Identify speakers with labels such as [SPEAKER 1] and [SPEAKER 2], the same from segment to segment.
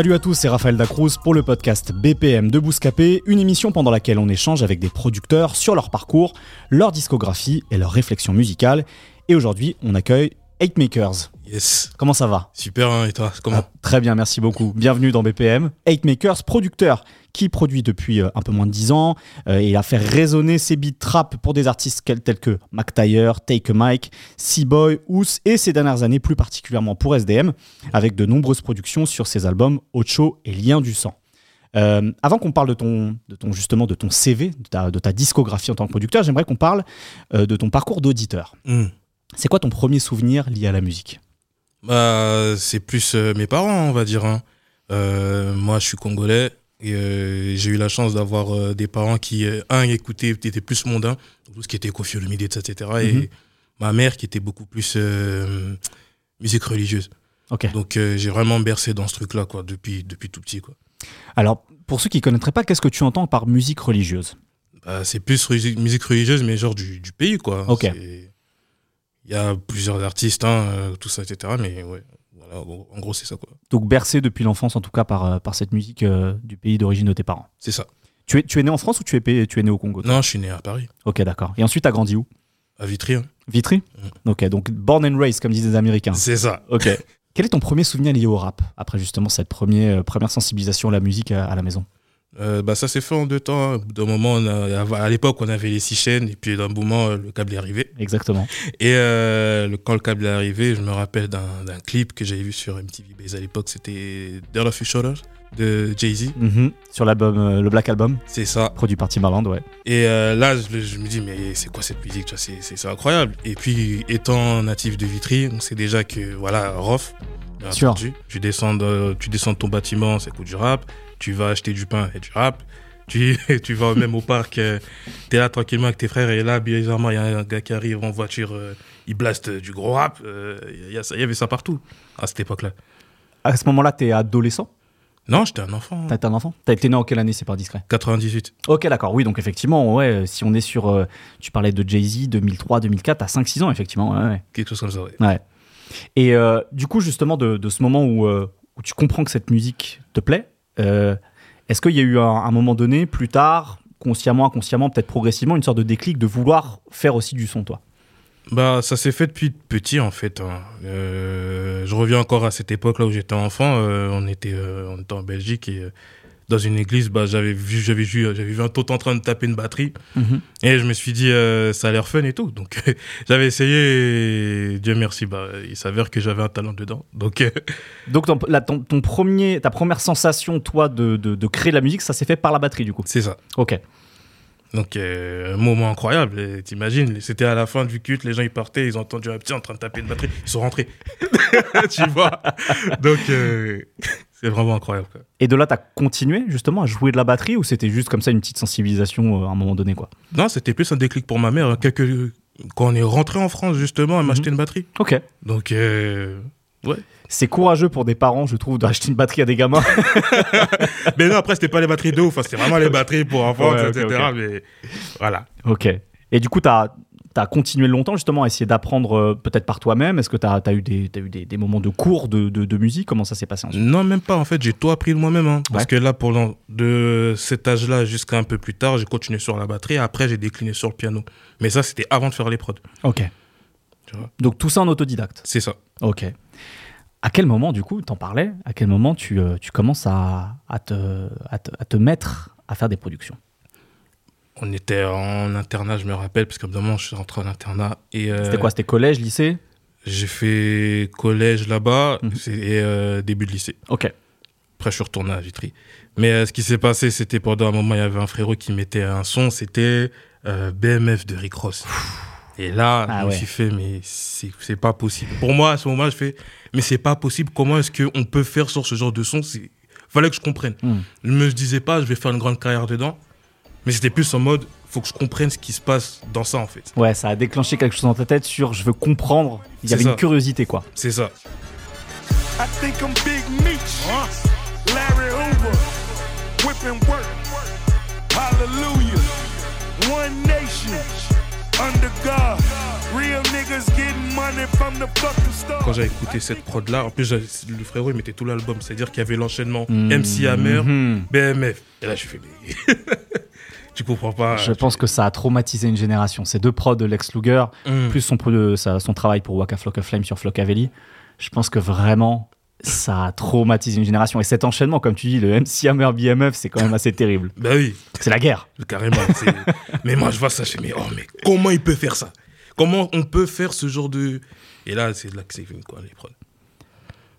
[SPEAKER 1] Salut à tous, c'est Raphaël Dacruz pour le podcast BPM de Bouscapé, une émission pendant laquelle on échange avec des producteurs sur leur parcours, leur discographie et leurs réflexions musicales. Et aujourd'hui, on accueille 8 Makers.
[SPEAKER 2] Yes.
[SPEAKER 1] Comment ça va?
[SPEAKER 2] Super, hein, et toi? Comment?
[SPEAKER 1] Ah, Très bien, merci beaucoup. Bienvenue dans BPM. 8 Makers, producteur qui produit depuis euh, un peu moins de 10 ans euh, et a fait résonner ses beats trap pour des artistes tels que Mac Take a Mike, Seaboy, Ous et ces dernières années plus particulièrement pour SDM avec de nombreuses productions sur ses albums Ocho et Lien du sang. Euh, avant qu'on parle de ton, de ton justement de ton CV, de ta, de ta discographie en tant que producteur, j'aimerais qu'on parle euh, de ton parcours d'auditeur.
[SPEAKER 2] Hmm.
[SPEAKER 1] C'est quoi ton premier souvenir lié à la musique?
[SPEAKER 2] Bah, c'est plus mes parents, on va dire. hein. Euh, moi, je suis congolais et euh, j'ai eu la chance d'avoir euh, des parents qui, euh, un, écoutaient, étaient plus mondains, tout ce qui était Kofi Olomide, etc.
[SPEAKER 1] Mhm.
[SPEAKER 2] Et ma mère qui était beaucoup plus musique religieuse. Donc, j'ai vraiment bercé dans ce truc-là, quoi, depuis, depuis tout petit, quoi.
[SPEAKER 1] Alors, pour ceux qui ne connaîtraient pas, qu'est-ce que tu entends par musique religieuse?
[SPEAKER 2] Bah, c'est plus musique religieuse, mais genre du, du pays, quoi.
[SPEAKER 1] Ok.
[SPEAKER 2] Il y a plusieurs artistes, hein, tout ça, etc. Mais ouais, voilà, en gros, c'est ça, quoi.
[SPEAKER 1] Donc bercé depuis l'enfance, en tout cas, par, euh, par cette musique euh, du pays d'origine de tes parents.
[SPEAKER 2] C'est ça.
[SPEAKER 1] Tu es, tu es né en France ou tu es, tu es né au Congo
[SPEAKER 2] Non, je suis né à Paris,
[SPEAKER 1] Ok, d'accord. Et ensuite, tu as grandi où?
[SPEAKER 2] À Vitry. hein.
[SPEAKER 1] Vitry? Ok, donc born and raised, comme disent les Américains.
[SPEAKER 2] C'est ça.
[SPEAKER 1] Ok. Quel est ton premier souvenir lié au rap, après justement cette première, euh, première sensibilisation à la musique à, à la maison?
[SPEAKER 2] Euh, bah, ça s'est fait en deux temps. hein. D'un moment, on a- à l'époque, on avait les six chaînes, et puis d'un moment, euh, le câble est arrivé.
[SPEAKER 1] Exactement.
[SPEAKER 2] Et euh, le- quand le câble est arrivé, je me rappelle d'un clip que j'avais vu sur MTV Base à l'époque, c'était Dirt of Your Shoulders de Jay-Z.
[SPEAKER 1] Mhm. Sur l'album, euh, le Black Album,
[SPEAKER 2] C'est ça.
[SPEAKER 1] produit par Timbaland, ouais.
[SPEAKER 2] Et euh, là, je, je me dis, mais c'est quoi cette musique c'est incroyable. Et puis, étant natif de Vitry, on sait déjà que, voilà, Rof, bien
[SPEAKER 1] Sûr.
[SPEAKER 2] entendu, tu descends, de, tu descends de ton bâtiment, c'est coup du rap. Tu vas acheter du pain et du rap. Tu, tu vas même au parc, euh, t'es là tranquillement avec tes frères, et là, bizarrement, il y a un gars qui arrive en voiture, euh, il blaste du gros rap. euh, Il y, a ça- il y avait ça partout, à cette époque-là.
[SPEAKER 1] À ce moment-là, tu es adolescent?
[SPEAKER 2] Non, j'étais un enfant.
[SPEAKER 1] T'as été un enfant? T'as été né en quelle année, c'est pas discret?
[SPEAKER 2] 98.
[SPEAKER 1] Ok, d'accord, oui, donc effectivement, ouais, euh, si on est sur. euh, tu parlais de Jay-Z 2003, 2004, t'as 5-6 ans, effectivement, ouais, ouais.
[SPEAKER 2] Quelque chose comme ça, ouais.
[SPEAKER 1] Ouais. Et euh, du coup, justement, de, ce moment où, euh, où tu comprends que cette musique te plaît, euh, est-ce qu'il y a eu un, un moment donné, plus tard, consciemment, inconsciemment, peut-être progressivement, une sorte de déclic de vouloir faire aussi du son, toi?
[SPEAKER 2] Bah, ça s'est fait depuis petit en fait. hein. Je reviens encore à cette époque-là où j'étais enfant. on était, on était en Belgique et dans une église, bah, j'avais vu, j'avais vu, j'avais vu un tautre en train de taper une batterie et je me suis dit, euh, ça a l'air fun et tout. Donc, j'avais essayé. Et Dieu merci, bah, il s'avère que j'avais un talent dedans. Donc, euh,
[SPEAKER 1] Donc, ton, là, ton, ton premier, ta première sensation, toi, de, de, de créer de la musique, ça s'est fait par la batterie, du coup
[SPEAKER 2] c'est ça.
[SPEAKER 1] Ok.
[SPEAKER 2] Donc, euh, un moment incroyable. T'imagines, c'était à la fin du culte, les gens ils partaient, ils ont entendu un petit en train de taper une batterie, ils sont rentrés. tu vois Donc, euh, c'est vraiment incroyable. Quoi.
[SPEAKER 1] Et de là, t'as continué, justement, à jouer de la batterie ou c'était juste comme ça une petite sensibilisation euh, à un moment donné, quoi?
[SPEAKER 2] Non, c'était plus un déclic pour ma mère. hein. Quelques... Quand on est rentré en France, justement, elle m'a
[SPEAKER 1] Mhm.
[SPEAKER 2] acheté une batterie.
[SPEAKER 1] Ok.
[SPEAKER 2] Donc, ouais.
[SPEAKER 1] C'est courageux pour des parents, je trouve, d'acheter une batterie à des gamins.
[SPEAKER 2] Mais non, après, c'était pas les batteries de ouf. hein. C'était vraiment les batteries pour enfants,
[SPEAKER 1] Ouais,
[SPEAKER 2] etc. Mais voilà.
[SPEAKER 1] Ok. Et du coup, tu as, continué longtemps justement à essayer d'apprendre euh, peut-être par toi-même? Est-ce que tu as, eu, des, t'as eu des, des moments de cours de, de- de musique? Comment ça s'est passé ensuite?
[SPEAKER 2] Non, même pas. En fait, j'ai tout appris de moi-même. hein. Parce
[SPEAKER 1] Ouais.
[SPEAKER 2] que là, pour l'en- de cet âge-là jusqu'à un peu plus tard, j'ai continué sur la batterie. Après, j'ai décliné sur le piano. Mais ça, c'était avant de faire les prods.
[SPEAKER 1] Ok.
[SPEAKER 2] Tu vois
[SPEAKER 1] Donc tout ça en autodidacte
[SPEAKER 2] C'est ça.
[SPEAKER 1] Ok. À quel moment, du coup, t'en parlais, à quel moment tu, euh, tu commences à, à te, à, te, à te mettre à faire des productions?
[SPEAKER 2] On était en internat, je me rappelle, parce qu'à un moment, je suis rentré en internat. et euh,
[SPEAKER 1] C'était quoi? C'était collège, lycée?
[SPEAKER 2] J'ai fait collège là-bas
[SPEAKER 1] Mhm.
[SPEAKER 2] et euh, début de lycée.
[SPEAKER 1] Ok.
[SPEAKER 2] Après, je suis retourné à Vitry. Mais ce qui s'est passé, c'était pendant un moment, il y avait un frérot qui mettait un son, c'était BMF de Rick Ross. Et là,
[SPEAKER 1] Ah
[SPEAKER 2] je me
[SPEAKER 1] ouais.
[SPEAKER 2] suis fait, mais c'est c'est pas possible. Pour moi, à ce moment-là, je fais, mais c'est pas possible. Comment est-ce qu'on peut faire sur ce genre de son? C'est- Fallait que je comprenne.
[SPEAKER 1] Hmm.
[SPEAKER 2] Je me disais pas, je vais faire une grande carrière dedans. Mais c'était plus en mode, faut que je comprenne ce qui se passe dans ça, en fait.
[SPEAKER 1] Ouais, ça a déclenché quelque chose dans ta tête sur je veux comprendre. Il y avait
[SPEAKER 2] ça.
[SPEAKER 1] une curiosité, quoi.
[SPEAKER 2] C'est ça.
[SPEAKER 3] I think I'm Big Meech. Larry Hoover. Whip and work. Hallelujah. One nation. Under God. Real niggas getting money from the fucking start.
[SPEAKER 2] Quand j'ai écouté cette prod-là, en plus, le frérot, il mettait tout l'album. C'est-à-dire qu'il y avait l'enchaînement. MC Hammer,
[SPEAKER 1] Mhm.
[SPEAKER 2] BMF. Et là, je fais, mais. tu comprends pas.
[SPEAKER 1] Je pense que ça a traumatisé une génération. Ces deux prods de Lex Luger,
[SPEAKER 2] Mhm.
[SPEAKER 1] plus son, travail pour Waka Flock of Flame sur Flockavelli, je pense que vraiment, ça a traumatisé une génération. Et cet enchaînement, comme tu dis, le MC Hammer BMF, c'est quand même assez terrible.
[SPEAKER 2] Bah oui,
[SPEAKER 1] C'est la guerre.
[SPEAKER 2] carrément. mais moi, je vois ça, je fais, mais oh, mais comment il peut faire ça? Comment on peut faire ce genre de. Et là, c'est là que c'est venu, quoi, les prods.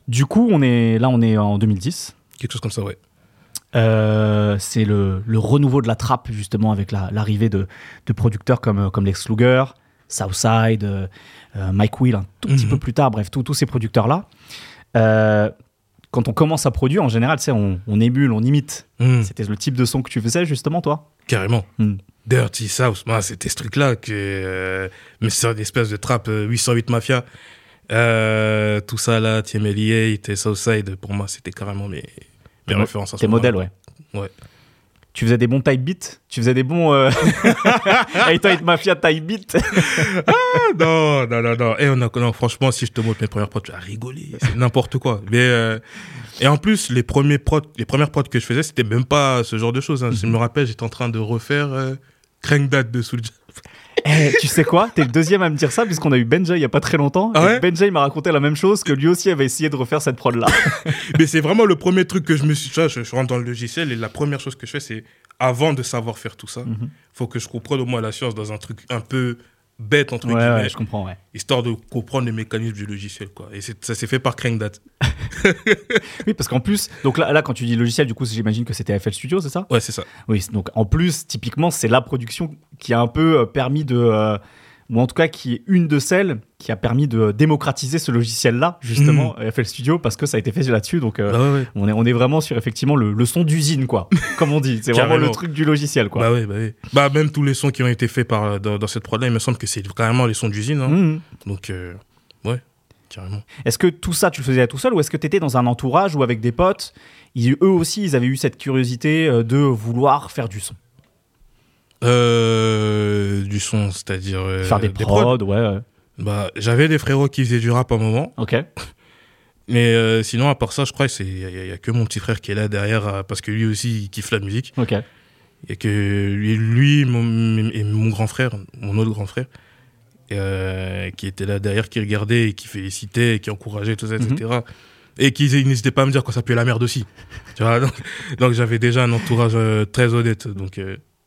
[SPEAKER 1] Du coup, on est là, on est en 2010.
[SPEAKER 2] Quelque chose comme ça, ouais.
[SPEAKER 1] Euh, c'est le, le renouveau de la trappe, justement, avec la- l'arrivée de, de producteurs comme, euh, comme Lex Luger, Southside, euh, Mike Will, un tout petit
[SPEAKER 2] Mhm.
[SPEAKER 1] peu plus tard, bref, tous tous ces producteurs-là. Euh, quand on commence à produire, en général, sais, on, on émule, on imite.
[SPEAKER 2] Mhm.
[SPEAKER 1] C'était le type de son que tu faisais, justement, toi?
[SPEAKER 2] Carrément.
[SPEAKER 1] Hmm.
[SPEAKER 2] Dirty South, moi, c'était ce truc-là que. euh, mais c'est une espèce de trap euh, 808 Mafia. Euh, tout ça là, TMLA, Southside, pour moi, c'était carrément mes, références. à ce
[SPEAKER 1] Tes modèles, ouais.
[SPEAKER 2] Ouais.
[SPEAKER 1] Tu faisais des bons type beats? Tu faisais des bons. Euh... Hate Mafia type beat
[SPEAKER 2] Ah, non, non, non, non. Et on a, non, franchement, si je te montre mes premières prods, tu vas rigoler. C'est n'importe quoi. Euh, et en plus, les, premières prods que je faisais, c'était même pas ce genre de choses. hein. Je me rappelle, j'étais en train de refaire euh, Crank de Soulja.
[SPEAKER 1] Eh, tu sais quoi? T'es le deuxième à me dire ça, puisqu'on a eu Benja il y a pas très longtemps.
[SPEAKER 2] Ah
[SPEAKER 1] et
[SPEAKER 2] ouais?
[SPEAKER 1] Benja il m'a raconté la même chose, que lui aussi avait essayé de refaire cette prod là.
[SPEAKER 2] Mais c'est vraiment le premier truc que je me suis. Tu vois, je, je rentre dans le logiciel et la première chose que je fais, c'est avant de savoir faire tout ça,
[SPEAKER 1] Mhm.
[SPEAKER 2] faut que je comprenne au moins la science dans un truc un peu bête, entre
[SPEAKER 1] ouais,
[SPEAKER 2] guillemets,
[SPEAKER 1] ouais, je comprends, ouais.
[SPEAKER 2] histoire de comprendre les mécanismes du logiciel. Quoi. Et ça s'est fait par Crank That.
[SPEAKER 1] Oui, parce qu'en plus, donc là, là, quand tu dis logiciel, du coup, j'imagine que c'était FL Studio, c'est ça?
[SPEAKER 2] Ouais, c'est ça.
[SPEAKER 1] Oui, donc en plus, typiquement, c'est la production qui a un peu euh, permis de. euh, ou en tout cas, qui est une de celles qui a permis de démocratiser ce logiciel-là, justement, FL Studio, parce que ça a été fait là-dessus. Donc, euh,
[SPEAKER 2] Bah ouais,
[SPEAKER 1] on, est, on est vraiment sur effectivement le, le son d'usine, quoi. Comme on dit. C'est vraiment le truc du logiciel, quoi.
[SPEAKER 2] Bah ouais, bah ouais. Bah même tous les sons qui ont été faits par, dans, dans cette prod-là, il me semble que c'est carrément les sons d'usine. hein.
[SPEAKER 1] Mhm.
[SPEAKER 2] Donc, euh, ouais, carrément.
[SPEAKER 1] Est-ce que tout ça, tu le faisais tout seul ou est-ce que tu étais dans un entourage ou avec des potes? Ils, Eux aussi, ils avaient eu cette curiosité euh, de vouloir faire du son.
[SPEAKER 2] Euh, du son, c'est-à-dire. euh,
[SPEAKER 1] faire des, prods, ouais, ouais.
[SPEAKER 2] Bah, j'avais des frérots qui faisaient du rap à un moment.
[SPEAKER 1] Ok.
[SPEAKER 2] Mais euh, sinon, à part ça, je crois qu'il n'y a, a que mon petit frère qui est là derrière parce que lui aussi, il kiffe la musique.
[SPEAKER 1] Ok.
[SPEAKER 2] A que lui, lui, mon, et mon grand frère, mon autre grand frère, euh, qui était là derrière, qui regardait et qui félicitait, et qui encourageait, tout ça, etc. Et qui n'hésitait pas à me dire quand ça puait la merde aussi. tu vois, donc, donc j'avais déjà un entourage euh, très honnête. Donc,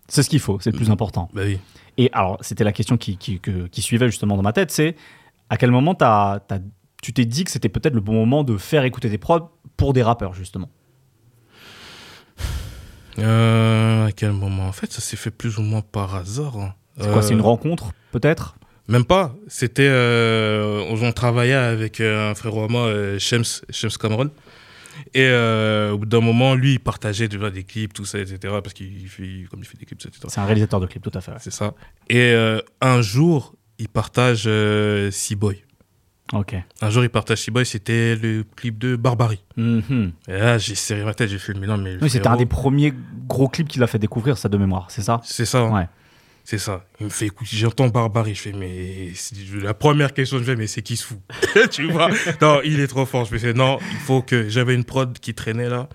[SPEAKER 1] C'est ce qu'il faut, c'est le plus important.
[SPEAKER 2] bah oui.
[SPEAKER 1] Et alors, c'était la question qui, qui, que- qui suivait justement dans ma tête, c'est à quel moment t'as- t'as- tu t'es dit que c'était peut-être le bon moment de faire écouter des prods pour des rappeurs, justement?
[SPEAKER 2] Euh, à quel moment? En fait, ça s'est fait plus ou moins par hasard. hein.
[SPEAKER 1] C'est quoi, c'est une
[SPEAKER 2] Euh,
[SPEAKER 1] rencontre, peut-être?
[SPEAKER 2] Même pas. C'était. Euh, on travaillait avec un frère à moi, Shems, Shems Cameron. Et euh, au bout d'un moment, lui, il partageait déjà des clips, tout ça, etc. Parce qu'il fait, comme il fait des clips, etc.
[SPEAKER 1] C'est un réalisateur de clips, tout à fait. ouais.
[SPEAKER 2] C'est ça. Et euh, un jour, il partage euh, Boy.
[SPEAKER 1] Ok.
[SPEAKER 2] Un jour, il partage Boy, c'était le clip de Barbarie.
[SPEAKER 1] Mhm.
[SPEAKER 2] Et là, j'ai serré ma tête, j'ai fait, mais non, mais.
[SPEAKER 1] Oui, c'était un des premiers gros clips qu'il a fait découvrir, ça de mémoire, c'est ça?
[SPEAKER 2] C'est ça. hein. C'est ça. Il me fait écouter, j'entends Barbarie, je fais, mais la première question que je fais, mais c'est qui se fout Tu vois? Non, il est trop fort. Je me suis dit, non, il faut que. J'avais une prod qui traînait là.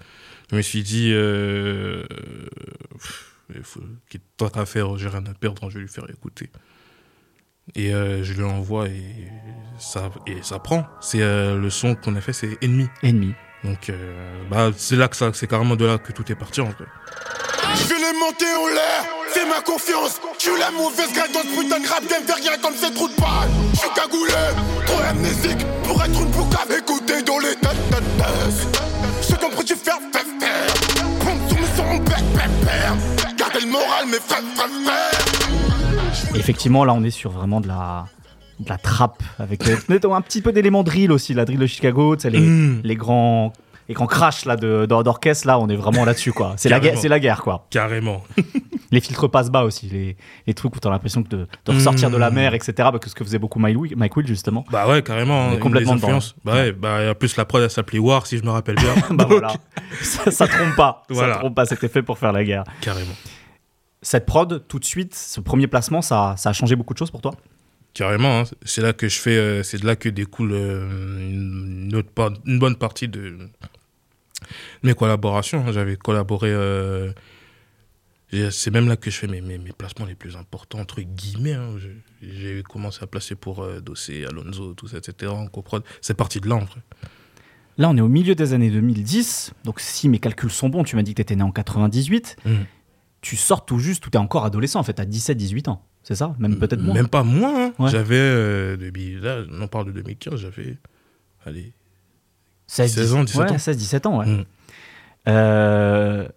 [SPEAKER 2] Je me suis dit, euh, faut tant qu'à faire, j'ai rien à perdre, je vais lui faire écouter. Et euh, je lui envoie et ça, et ça prend. C'est euh, le son qu'on a fait, c'est Ennemi.
[SPEAKER 1] Ennemi.
[SPEAKER 2] Donc, euh, bah, c'est là que ça, c'est carrément de là que tout est parti en fait.
[SPEAKER 3] Je vais les monter en l'air, fais ma confiance. Je suis la mauvaise graine dans ce putain de rap game, fais rien comme ces trous de balle. Je suis cagoulé, trop amnésique pour être une boucave écoutée dans les têtes, têtes, têtes. Je
[SPEAKER 4] comme produit faire, faire, faire. Pompe sur mes sons, père, père, père. Gardez le moral, mes frères, frères,
[SPEAKER 1] effectivement, là, on est sur vraiment de la, de la trappe avec euh, un petit peu d'éléments drill aussi, la drill de Chicago, tu sais, les,
[SPEAKER 2] Mm.
[SPEAKER 1] les grands. Les grands crash là de- d'or- d'orchestre là on est vraiment là-dessus quoi c'est la guerre c'est la guerre quoi
[SPEAKER 2] Carrément.
[SPEAKER 1] les filtres passe bas aussi les, les trucs où t'as l'impression que de, de ressortir de la
[SPEAKER 2] Mm.
[SPEAKER 1] mer etc bah, que ce que faisait beaucoup Mike Will, Mike Will, justement
[SPEAKER 2] Bah ouais, carrément. Une
[SPEAKER 1] complètement
[SPEAKER 2] des influences. Bah ouais, bah en plus la prod elle s'appelait War si je me rappelle bien.
[SPEAKER 1] bah
[SPEAKER 2] Donc,
[SPEAKER 1] voilà ça, ça trompe pas
[SPEAKER 2] Voilà.
[SPEAKER 1] ça trompe pas c'était fait pour faire la guerre
[SPEAKER 2] Carrément.
[SPEAKER 1] cette prod tout de suite ce premier placement ça, ça a changé beaucoup de choses pour toi?
[SPEAKER 2] Carrément, hein. c'est là que je fais, euh, c'est de là que découle euh, une, autre part- une bonne partie de mes collaborations. hein. J'avais collaboré, euh, c'est même là que je fais mes, mes, mes placements les plus importants, entre guillemets. hein. J'ai commencé à placer pour euh, Dossé, Alonso, tout ça, etc. en coprod. C'est parti de là en vrai.
[SPEAKER 1] Là, on est au milieu des années 2010. Donc, si mes calculs sont bons, tu m'as dit que tu étais né en 98.
[SPEAKER 2] Mhm.
[SPEAKER 1] Tu sors tout juste, tu es encore adolescent, en fait, à 17-18 ans. C'est ça? Même peut-être moins.
[SPEAKER 2] Même pas moins. hein.
[SPEAKER 1] Ouais.
[SPEAKER 2] J'avais, euh, depuis- là, on parle de 2015, j'avais, allez,
[SPEAKER 1] 16,
[SPEAKER 2] 16 ans, 17
[SPEAKER 1] ouais,
[SPEAKER 2] ans.
[SPEAKER 1] 16-17 ans, ouais.
[SPEAKER 2] Mhm.
[SPEAKER 1] Euh,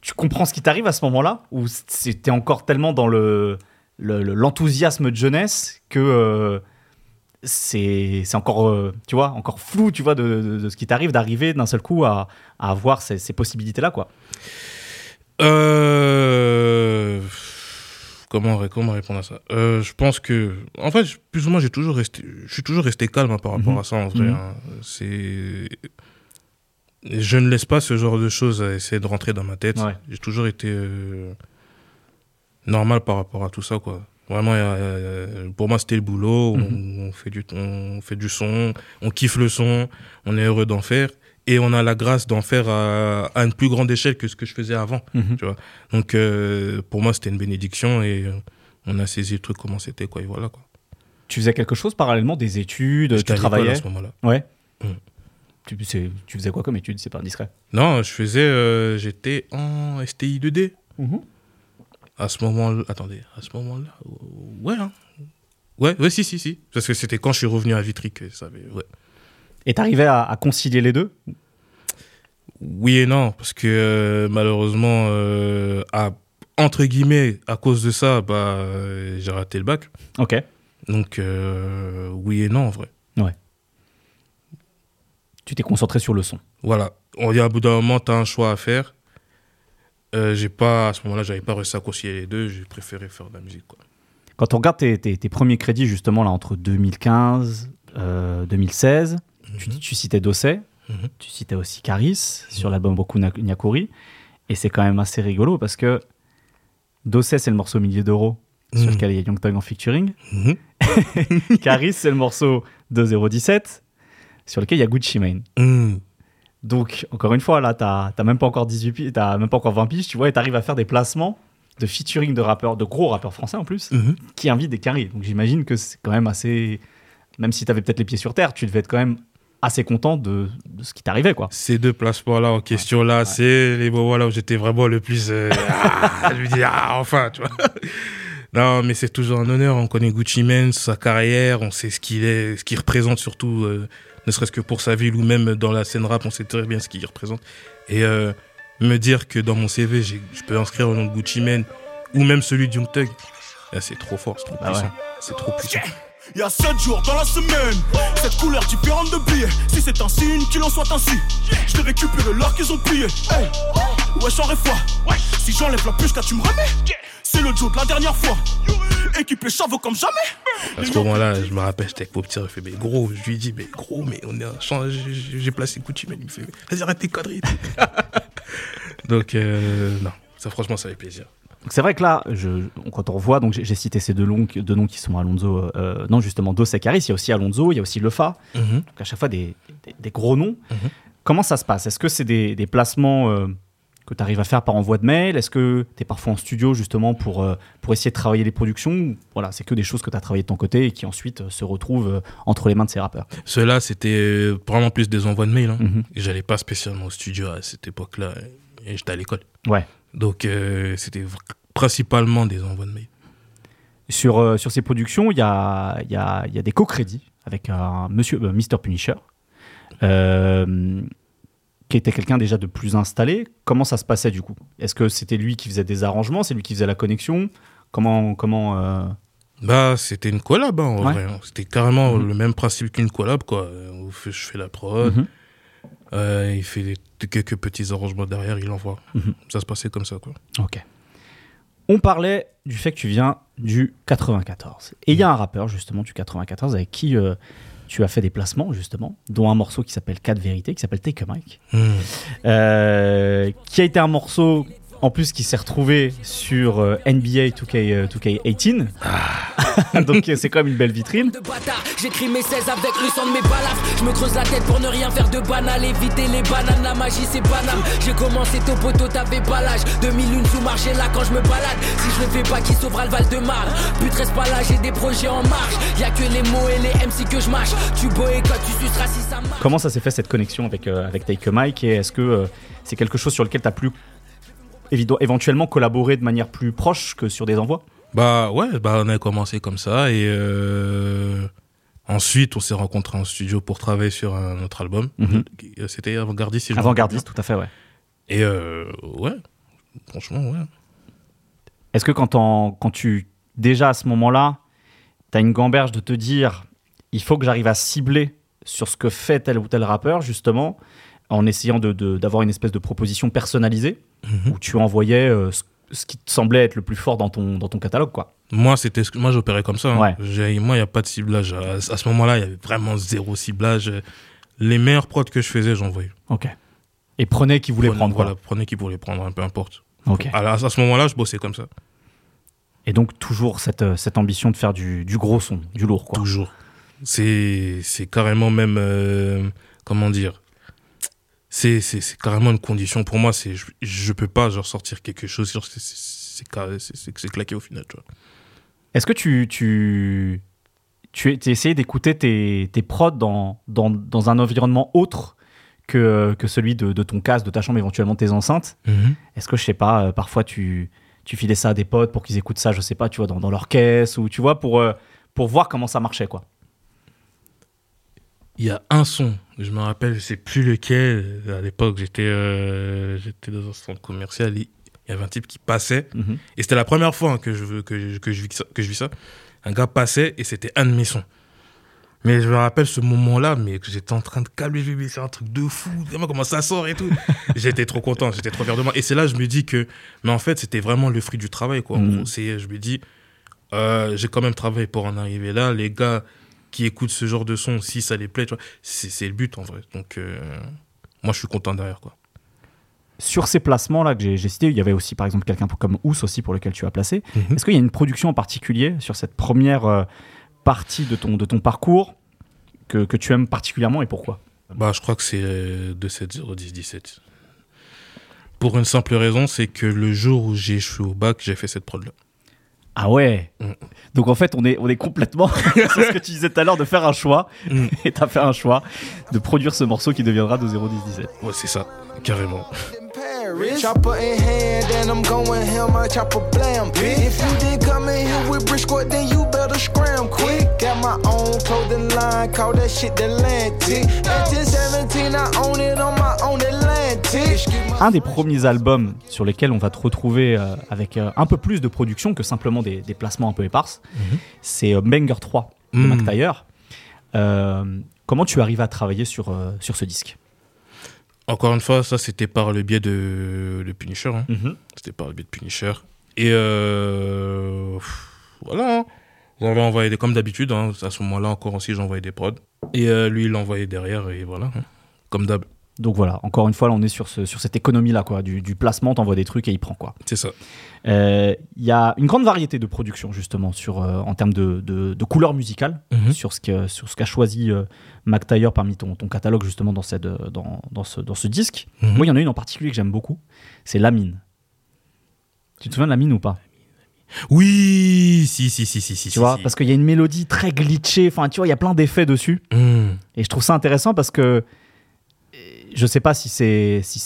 [SPEAKER 1] Tu comprends ce qui t'arrive à ce moment-là? Ou c'était encore tellement dans le le- le- l'enthousiasme de jeunesse que euh, c'est c'est encore, euh, tu vois, encore flou, tu vois, de, de- de ce qui t'arrive d'arriver d'un seul coup à, à avoir ces, ces possibilités-là, quoi.
[SPEAKER 2] Euh, Comment, comment répondre à ça Euh, Je pense que, en fait, plus ou moins, j'ai toujours resté, je suis toujours resté calme hein, par rapport
[SPEAKER 1] Mhm.
[SPEAKER 2] à ça. En vrai,
[SPEAKER 1] Mhm.
[SPEAKER 2] hein. c'est, je ne laisse pas ce genre de choses à essayer de rentrer dans ma tête.
[SPEAKER 1] Ouais.
[SPEAKER 2] J'ai toujours été euh, normal par rapport à tout ça, quoi. Vraiment, il y a- il y a- pour moi, c'était le boulot.
[SPEAKER 1] Mhm.
[SPEAKER 2] on, on fait du, on fait du son, on kiffe le son, on est heureux d'en faire. Et on a la grâce d'en faire à, à une plus grande échelle que ce que je faisais avant.
[SPEAKER 1] Mhm.
[SPEAKER 2] Donc euh, pour moi c'était une bénédiction et euh, on a saisi le truc comment c'était quoi et voilà quoi.
[SPEAKER 1] Tu faisais quelque chose parallèlement, des études, tu travaillais
[SPEAKER 2] à ce moment-là.
[SPEAKER 1] Ouais.
[SPEAKER 2] Mm.
[SPEAKER 1] Tu, tu faisais quoi comme études C'est pas indiscret?
[SPEAKER 2] Non, je faisais euh, j'étais en STI 2D à ce moment attendez, à ce moment-là euh, ouais hein. Ouais, ouais si si si parce que c'était quand je suis revenu à Vitry que ça avait ouais.
[SPEAKER 1] Et t'arrivais à, à concilier les deux?
[SPEAKER 2] Oui et non parce que euh, malheureusement euh, à entre guillemets à cause de ça bah euh, j'ai raté le bac.
[SPEAKER 1] Ok.
[SPEAKER 2] Donc euh, oui et non en vrai.
[SPEAKER 1] Tu t'es concentré sur le son.
[SPEAKER 2] Voilà. On dit à bout d'un moment, tu as un choix à faire. J'ai pas, à ce moment-là, j'avais pas réussi à concilier les deux. J'ai préféré faire de la musique. Quoi.
[SPEAKER 1] Quand on regarde tes, tes- tes premiers crédits, justement, là, entre 2015 euh, 2016, tu, tu citais Dossé,
[SPEAKER 2] Mhm.
[SPEAKER 1] tu citais aussi Caris sur l'album Boku Nyakuri. Et c'est quand même assez rigolo parce que Dossé, c'est le morceau Millier d'euros sur
[SPEAKER 2] Mhm.
[SPEAKER 1] lequel il y a Young Thug en featuring.
[SPEAKER 2] Mhm.
[SPEAKER 1] Caris, c'est le morceau 2017 sur lequel il y a Gucci Mane.
[SPEAKER 2] Mhm.
[SPEAKER 1] Donc, encore une fois, là, t'as même pas encore 18 piges, t'as même pas encore 20 piges, tu vois, et t'arrives à faire des placements de featuring de rappeurs, de gros rappeurs français en plus,
[SPEAKER 2] Mhm.
[SPEAKER 1] qui invitent des caries. Donc, j'imagine que c'est quand même assez. Même si t'avais peut-être les pieds sur terre, tu devais être quand même assez content de, de ce qui t'arrivait, quoi.
[SPEAKER 2] Ces deux placements-là en question-là, c'est les moments là où j'étais vraiment le plus. euh, ah, je me dis, ah, enfin, tu vois. Non, mais c'est toujours un honneur. On connaît Gucci Mane, sa carrière, on sait ce qu'il est, ce qu'il représente surtout, euh, ne serait-ce que pour sa ville ou même dans la scène rap, on sait très bien ce qu'il représente. Et euh, me dire que dans mon CV, je peux inscrire le nom de Gucci Mane ou même celui de Young Thug, c'est trop fort, c'est trop
[SPEAKER 1] Bah
[SPEAKER 2] puissant.
[SPEAKER 1] ouais.
[SPEAKER 2] C'est trop puissant.
[SPEAKER 4] Il y a 7 jours dans la semaine, cette couleur différente de billets. Si c'est un signe, qu'il en soit ainsi. Je vais récupérer l'or qu'ils ont pillé. Hey, ouais, j'en foi. Si j'enlève la puce, tu me remets. C'est le Joe de la dernière fois. Équipé chavo comme jamais.
[SPEAKER 2] À ce moment-là, je me rappelle, j'étais avec mon petit, il fait, mais gros, je lui dis, mais gros, mais on est en champ, j'ai- placé Gucci Mane, il me fait, vas-y, arrête tes conneries. Donc, euh, non, ça, franchement, ça fait plaisir.
[SPEAKER 1] Donc, c'est vrai que là, je, quand on revoit, donc j'ai cité ces deux, noms, deux noms qui sont Alonso, euh, non, justement, Dos et Caris, il y a aussi Alonso, il y a aussi Lefa, donc à chaque fois des, des- des gros noms.
[SPEAKER 2] Mhm.
[SPEAKER 1] Comment ça se passe? Est-ce que c'est des, des placements euh, que tu arrives à faire par envoi de mail? Est-ce que tu es parfois en studio justement pour, euh, pour essayer de travailler les productions? Ou Voilà, c'est que des choses que tu as travaillées de ton côté et qui ensuite se retrouvent entre les mains de ces rappeurs.
[SPEAKER 2] Ceux-là, c'était vraiment plus des envois de mails. Hein. Et J'allais pas spécialement au studio à cette époque-là, et j'étais à l'école.
[SPEAKER 1] Ouais.
[SPEAKER 2] Donc, euh, c'était principalement des envois de mails.
[SPEAKER 1] Sur, euh, sur ces productions, il y a, y, a, y a des co-crédits avec un monsieur, euh, Mr. Punisher. Euh, qui était quelqu'un déjà de plus installé. Comment ça se passait du coup? Est-ce que c'était lui qui faisait des arrangements? C'est lui qui faisait la connexion? Comment. comment
[SPEAKER 2] Bah, c'était une collab, hein, en
[SPEAKER 1] Ouais.
[SPEAKER 2] vrai. C'était carrément
[SPEAKER 1] Mhm.
[SPEAKER 2] le même principe qu'une collab, quoi. Je fais la prod,
[SPEAKER 1] mhm.
[SPEAKER 2] Euh, il fait des- quelques petits arrangements derrière, il envoie.
[SPEAKER 1] Mhm.
[SPEAKER 2] Ça se passait comme ça, quoi.
[SPEAKER 1] Ok. On parlait du fait que tu viens du 94. Et il y a un rappeur, justement, du 94 avec qui euh, tu as fait des placements, justement, dont un morceau qui s'appelle 4 vérités, qui s'appelle Take a Mic,
[SPEAKER 2] Hmm.
[SPEAKER 1] euh, qui a été un morceau, en plus, qui s'est retrouvé sur euh, NBA 2K, euh, 2K18. Donc, euh, c'est quand même une belle vitrine.
[SPEAKER 5] J'écris mes 16 avec le sang de mes balafres. Je me creuse la tête pour ne rien faire de banal. Éviter les bananes, la magie c'est banal. J'ai commencé tôt poteau, t'avais pas l'âge. 2001 sous marché là quand je me balade. Si je le fais pas, qui sauvera le Val de Marne? Pute, reste pas là, j'ai des projets en marche. Y'a que les mots et les MC que je mâche. Tu boycottes, tu suceras si ça marche.
[SPEAKER 1] Comment ça s'est fait cette connexion avec, euh, avec Take a Mic? Et est-ce que euh, c'est quelque chose sur lequel tu as pu évident- éventuellement collaborer de manière plus proche que sur des envois
[SPEAKER 2] Bah ouais, bah on a commencé comme ça et euh, ensuite on s'est rencontrés en studio pour travailler sur un autre album. Qui- euh, C'était Avant-Gardiste. si
[SPEAKER 1] Avant-gardiste, tout à fait, ouais.
[SPEAKER 2] Et euh, ouais, franchement ouais.
[SPEAKER 1] Est-ce que quand, tu. Déjà à ce moment-là, tu as une gamberge de te dire il faut que j'arrive à cibler sur ce que fait tel ou tel rappeur, justement, en essayant d'avoir une espèce de proposition personnalisée
[SPEAKER 2] Mhm.
[SPEAKER 1] où tu envoyais euh, ce, ce qui te semblait être le plus fort dans ton, dans ton catalogue, quoi.
[SPEAKER 2] Moi c'était moi j'opérais comme ça. hein.
[SPEAKER 1] Ouais.
[SPEAKER 2] Moi il y a pas de ciblage. À, à ce moment-là il y avait vraiment zéro ciblage. Les meilleurs prods que je faisais j'envoyais.
[SPEAKER 1] Ok. Et prenez qui voulait
[SPEAKER 2] Prenez-
[SPEAKER 1] prendre,
[SPEAKER 2] Voilà, prenez qui voulait prendre, hein, peu importe.
[SPEAKER 1] Ok.
[SPEAKER 2] À, ce moment-là je bossais comme ça.
[SPEAKER 1] Et donc, toujours cette, euh, cette ambition de faire du, du gros son, du lourd, quoi.
[SPEAKER 2] Toujours. C'est c'est carrément même euh, comment dire. C'est c'est carrément une condition pour moi. C'est je, je peux pas genre sortir quelque chose. c'est- claqué au final. Tu vois.
[SPEAKER 1] Est-ce que tu, tu, tu as essayé d'écouter tes, tes prods dans, dans, dans un environnement autre que, que celui de, de ton casque, de ta chambre, éventuellement de tes enceintes? Est-ce que, je sais pas, euh, parfois tu, tu filais ça à des potes pour qu'ils écoutent ça, je sais pas, tu vois, dans, dans leur caisse, ou tu vois, pour, euh, pour voir comment ça marchait, quoi?
[SPEAKER 2] Il y a un son. Je me rappelle, je sais plus lequel. À l'époque, j'étais euh, j'étais dans un centre commercial. Il y avait un type qui passait.
[SPEAKER 1] Mhm.
[SPEAKER 2] Et c'était la première fois hein, que, je, que, je, que, je vis ça, que je vis ça. Un gars passait et c'était un de mes sons. Mais je me rappelle ce moment-là, mais que j'étais en train de calmer, c'est un truc de fou. Vraiment, comment ça sort et tout. j'étais trop content, j'étais trop fier de moi. Et c'est là, je me dis que, mais en fait, c'était vraiment le fruit du travail, quoi.
[SPEAKER 1] Mhm.
[SPEAKER 2] c'est, je me dis, euh, j'ai quand même travaillé pour en arriver là. Les gars qui écoutent ce genre de son, si ça les plaît, c'est, le but en vrai. Donc, euh, moi, je suis content derrière, quoi.
[SPEAKER 1] Sur ces placements-là que j'ai cités, il y avait aussi, par exemple, quelqu'un comme Ous aussi, pour lequel tu as placé.
[SPEAKER 2] Mhm.
[SPEAKER 1] Est-ce qu'il y a une production en particulier sur cette première euh, partie de ton, de ton parcours que, que tu aimes particulièrement et pourquoi?
[SPEAKER 2] Bah, je crois que c'est euh, 27017. Pour une simple raison, c'est que le jour où j'ai échoué au bac, j'ai fait cette prod-là.
[SPEAKER 1] Ah ouais
[SPEAKER 2] Mm.
[SPEAKER 1] Donc en fait, on est, on est complètement sur ce que tu disais tout à l'heure de faire un choix.
[SPEAKER 2] Mm.
[SPEAKER 1] Et tu as fait un choix de produire ce morceau qui deviendra de 01017.
[SPEAKER 2] Ouais, c'est ça, carrément.
[SPEAKER 6] Chopper in hand, and I'm going ham, my chopper blam. If you didn't come in here with brick squad, then you better scram quick. Got my own clothing line, call that shit the Atlantic. 1917, I own it on my own Atlantic.
[SPEAKER 1] Un des premiers albums sur lesquels on va te retrouver euh, avec euh, un peu plus de production que simplement des, des placements un peu éparses, c'est euh, Banger 3 de
[SPEAKER 2] Mhm.
[SPEAKER 1] Mac Taylor. Euh, comment tu arrives à travailler sur, sur ce disque?
[SPEAKER 2] Encore une fois, ça, c'était par le biais de, de Punisher. hein. C'était par le biais de Punisher. Et pff, voilà. hein. J'avais envoyé des, comme d'habitude, hein, à ce moment-là encore aussi, j'envoyais des prods. Et euh, lui, il l'envoyait derrière, et voilà. hein. Comme d'hab.
[SPEAKER 1] Donc voilà, encore une fois, là, on est sur, ce- sur cette économie-là, quoi, du, du placement, t'envoies des trucs et il prend quoi.
[SPEAKER 2] C'est ça.
[SPEAKER 1] Euh, Il y a une grande variété de production justement sur, euh, en termes de, de, de couleurs musicales
[SPEAKER 2] Mhm.
[SPEAKER 1] sur ce que- sur ce qu'a choisi euh, Mac Taylor parmi ton, ton catalogue justement dans, cette, euh, dans, dans, ce, dans ce disque.
[SPEAKER 2] Mhm.
[SPEAKER 1] Moi, il y en a une en particulier que j'aime beaucoup, c'est La Mine. Tu te souviens de La Mine ou pas?
[SPEAKER 2] Oui, si, si, si, si, si.
[SPEAKER 1] Tu vois, parce qu'il y a une mélodie très glitchée, enfin tu vois, il y a plein d'effets dessus.
[SPEAKER 2] Mmh.
[SPEAKER 1] Et je trouve ça intéressant parce que je sais pas si c'est si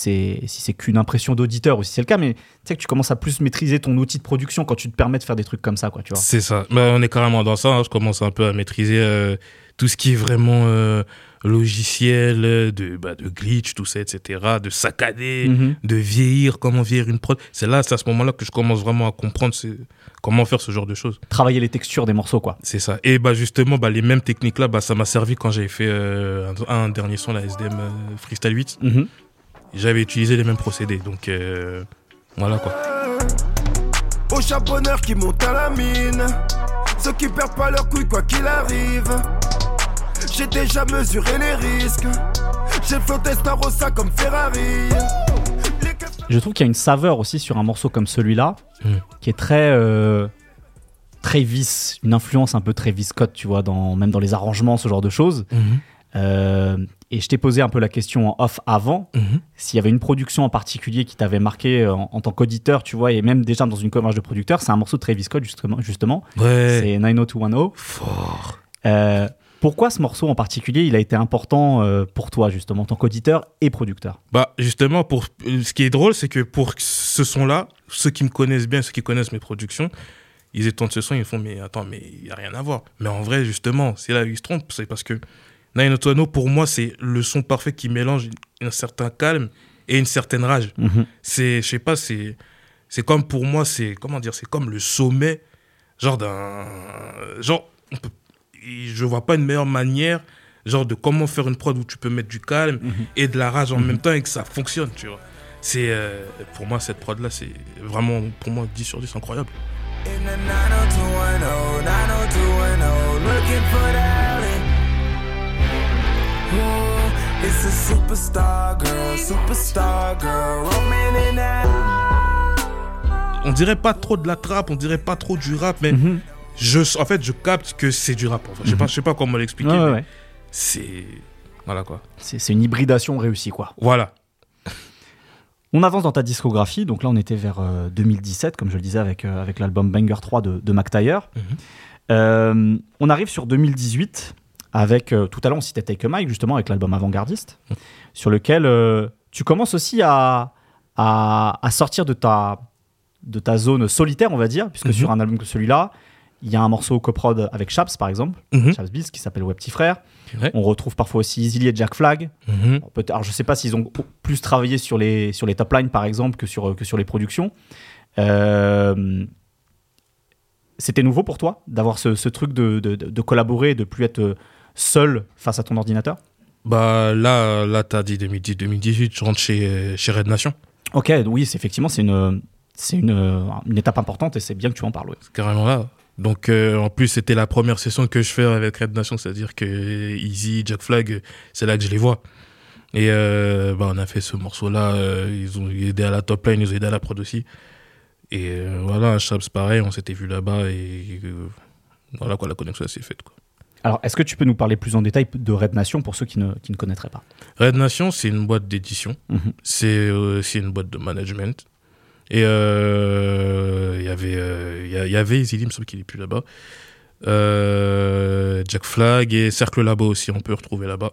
[SPEAKER 1] c'est qu'une impression d'auditeur ou si c'est le cas, mais tu sais que tu commences à plus maîtriser ton outil de production quand tu te permets de faire des trucs comme ça, quoi, tu vois.
[SPEAKER 2] C'est ça. Bah, on est carrément dans ça. hein. Je commence un peu à maîtriser euh, tout ce qui est vraiment euh, logiciels, de, bah, de glitch, tout ça, etc., de saccader,
[SPEAKER 1] Mhm.
[SPEAKER 2] de vieillir, comment vieillir une prod. C'est là, c'est à ce moment-là que je commence vraiment à comprendre ce- comment faire ce genre de choses.
[SPEAKER 1] Travailler les textures des morceaux, quoi.
[SPEAKER 2] C'est ça. Et bah justement, bah, les mêmes techniques-là, bah, ça m'a servi quand j'avais fait euh, un, un dernier son, la SDM euh, Freestyle 8.
[SPEAKER 1] Mhm.
[SPEAKER 2] J'avais utilisé les mêmes procédés. Donc euh, voilà quoi.
[SPEAKER 3] Aux charbonneurs qui montent à la mine, ceux qui perdent pas leur couille quoi qu'il arrive. J'ai déjà mesuré les risques, j'ai flotté Starossa comme Ferrari.
[SPEAKER 1] Je trouve qu'il y a une saveur aussi sur un morceau comme celui-là, qui est très. euh, Travis, une influence un peu Travis Scott, tu vois, dans, même dans les arrangements, ce genre de choses. Euh, et je t'ai posé un peu la question en off avant,
[SPEAKER 2] Mhm.
[SPEAKER 1] s'il y avait une production en particulier qui t'avait marqué euh, en, en tant qu'auditeur, tu vois, et même déjà dans une coverage de producteur, c'est un morceau de Travis Scott, justement. justement.
[SPEAKER 2] Ouais.
[SPEAKER 1] C'est 90210.
[SPEAKER 2] Fort.
[SPEAKER 1] Euh, pourquoi ce morceau en particulier, il a été important euh, pour toi, justement, en tant qu'auditeur et producteur?
[SPEAKER 2] Bah justement, pour euh, ce qui est drôle, c'est que pour ce son-là, ceux qui me connaissent bien, ceux qui connaissent mes productions, ils étendent ce son, ils font mais attends, mais il y a rien à voir. Mais en vrai, justement, c'est là où ils se trompent, c'est parce que Nine Otoano, pour moi, c'est le son parfait qui mélange un certain calme et une certaine rage. C'est, je sais pas, c'est, c'est comme pour moi, c'est comment dire, c'est comme le sommet, genre d'un, genre, on peut, je vois pas une meilleure manière, genre de comment faire une prod où tu peux mettre du calme et de la rage en même temps et que ça fonctionne, tu vois. C'est, euh, pour moi, cette prod là, c'est vraiment, pour moi, 10 sur 10, incroyable.
[SPEAKER 6] In the 90210, 90210, looking for the alley. Ooh, it's a superstar girl, superstar girl, roaming in that.
[SPEAKER 2] On dirait pas trop de la trappe, on dirait pas trop du rap, mais
[SPEAKER 1] Mhm.
[SPEAKER 2] Je, en fait, je capte que c'est du rap. en fait. Je sais pas, je sais pas comment l'expliquer.
[SPEAKER 1] Ouais, ouais,
[SPEAKER 2] mais
[SPEAKER 1] ouais.
[SPEAKER 2] C'est, voilà quoi.
[SPEAKER 1] C'est une hybridation réussie, quoi.
[SPEAKER 2] Voilà.
[SPEAKER 1] On avance dans ta discographie, donc là on était vers euh, 2017, comme je le disais, avec, euh, avec l'album Banger 3 de, de Mac.
[SPEAKER 2] Mhm.
[SPEAKER 1] Euh, on arrive sur 2018, avec, euh, tout à l'heure on citait Take a Mike, justement, avec l'album Avant-Gardiste,
[SPEAKER 2] Mhm.
[SPEAKER 1] sur lequel euh, tu commences aussi à, à, à sortir de ta, de ta zone solitaire, on va dire, puisque
[SPEAKER 2] Mhm.
[SPEAKER 1] sur un album comme celui-là, il y a un morceau coprod avec Chaps, par exemple,
[SPEAKER 2] Mhm.
[SPEAKER 1] Chaps Beats, qui s'appelle Ouais Petit Frère.
[SPEAKER 2] Ouais.
[SPEAKER 1] On retrouve parfois aussi Easily et Jack Flag.
[SPEAKER 2] Mhm.
[SPEAKER 1] Alors, je sais pas s'ils ont plus travaillé sur les, sur les top lines, par exemple, que sur, que sur les productions. Euh, C'était nouveau pour toi d'avoir ce, ce truc de, de, de collaborer et de plus être seul face à ton ordinateur?
[SPEAKER 2] Bah là, là t'as dit 2010, 2018, je rentre chez, chez Red Nation.
[SPEAKER 1] Ok, oui, effectivement, c'est une, une, une étape importante et c'est bien que tu en parles. ouais.
[SPEAKER 2] C'est carrément là. Donc euh, en plus, c'était la première session que je fais avec Red Nation, c'est-à-dire que Easy, Jack Flag, c'est là que je les vois. Et euh, bah, on a fait ce morceau-là, euh, ils ont aidé à la top line, ils ont aidé à la prod aussi. Et voilà, Chaps pareil, on s'était vu là-bas et voilà quoi, la connexion s'est faite. Quoi.
[SPEAKER 1] Alors, est-ce que tu peux nous parler plus en détail de Red Nation pour ceux qui ne, qui ne connaîtraient pas?
[SPEAKER 2] Red Nation, c'est une boîte d'édition.
[SPEAKER 1] Mhm.
[SPEAKER 2] C'est aussi une boîte de management. Et euh, il y avait, euh, il y a- il y avait il me semble qu'il est plus là-bas. Euh, Jack Flag et Cercle là-bas aussi, on peut retrouver là-bas.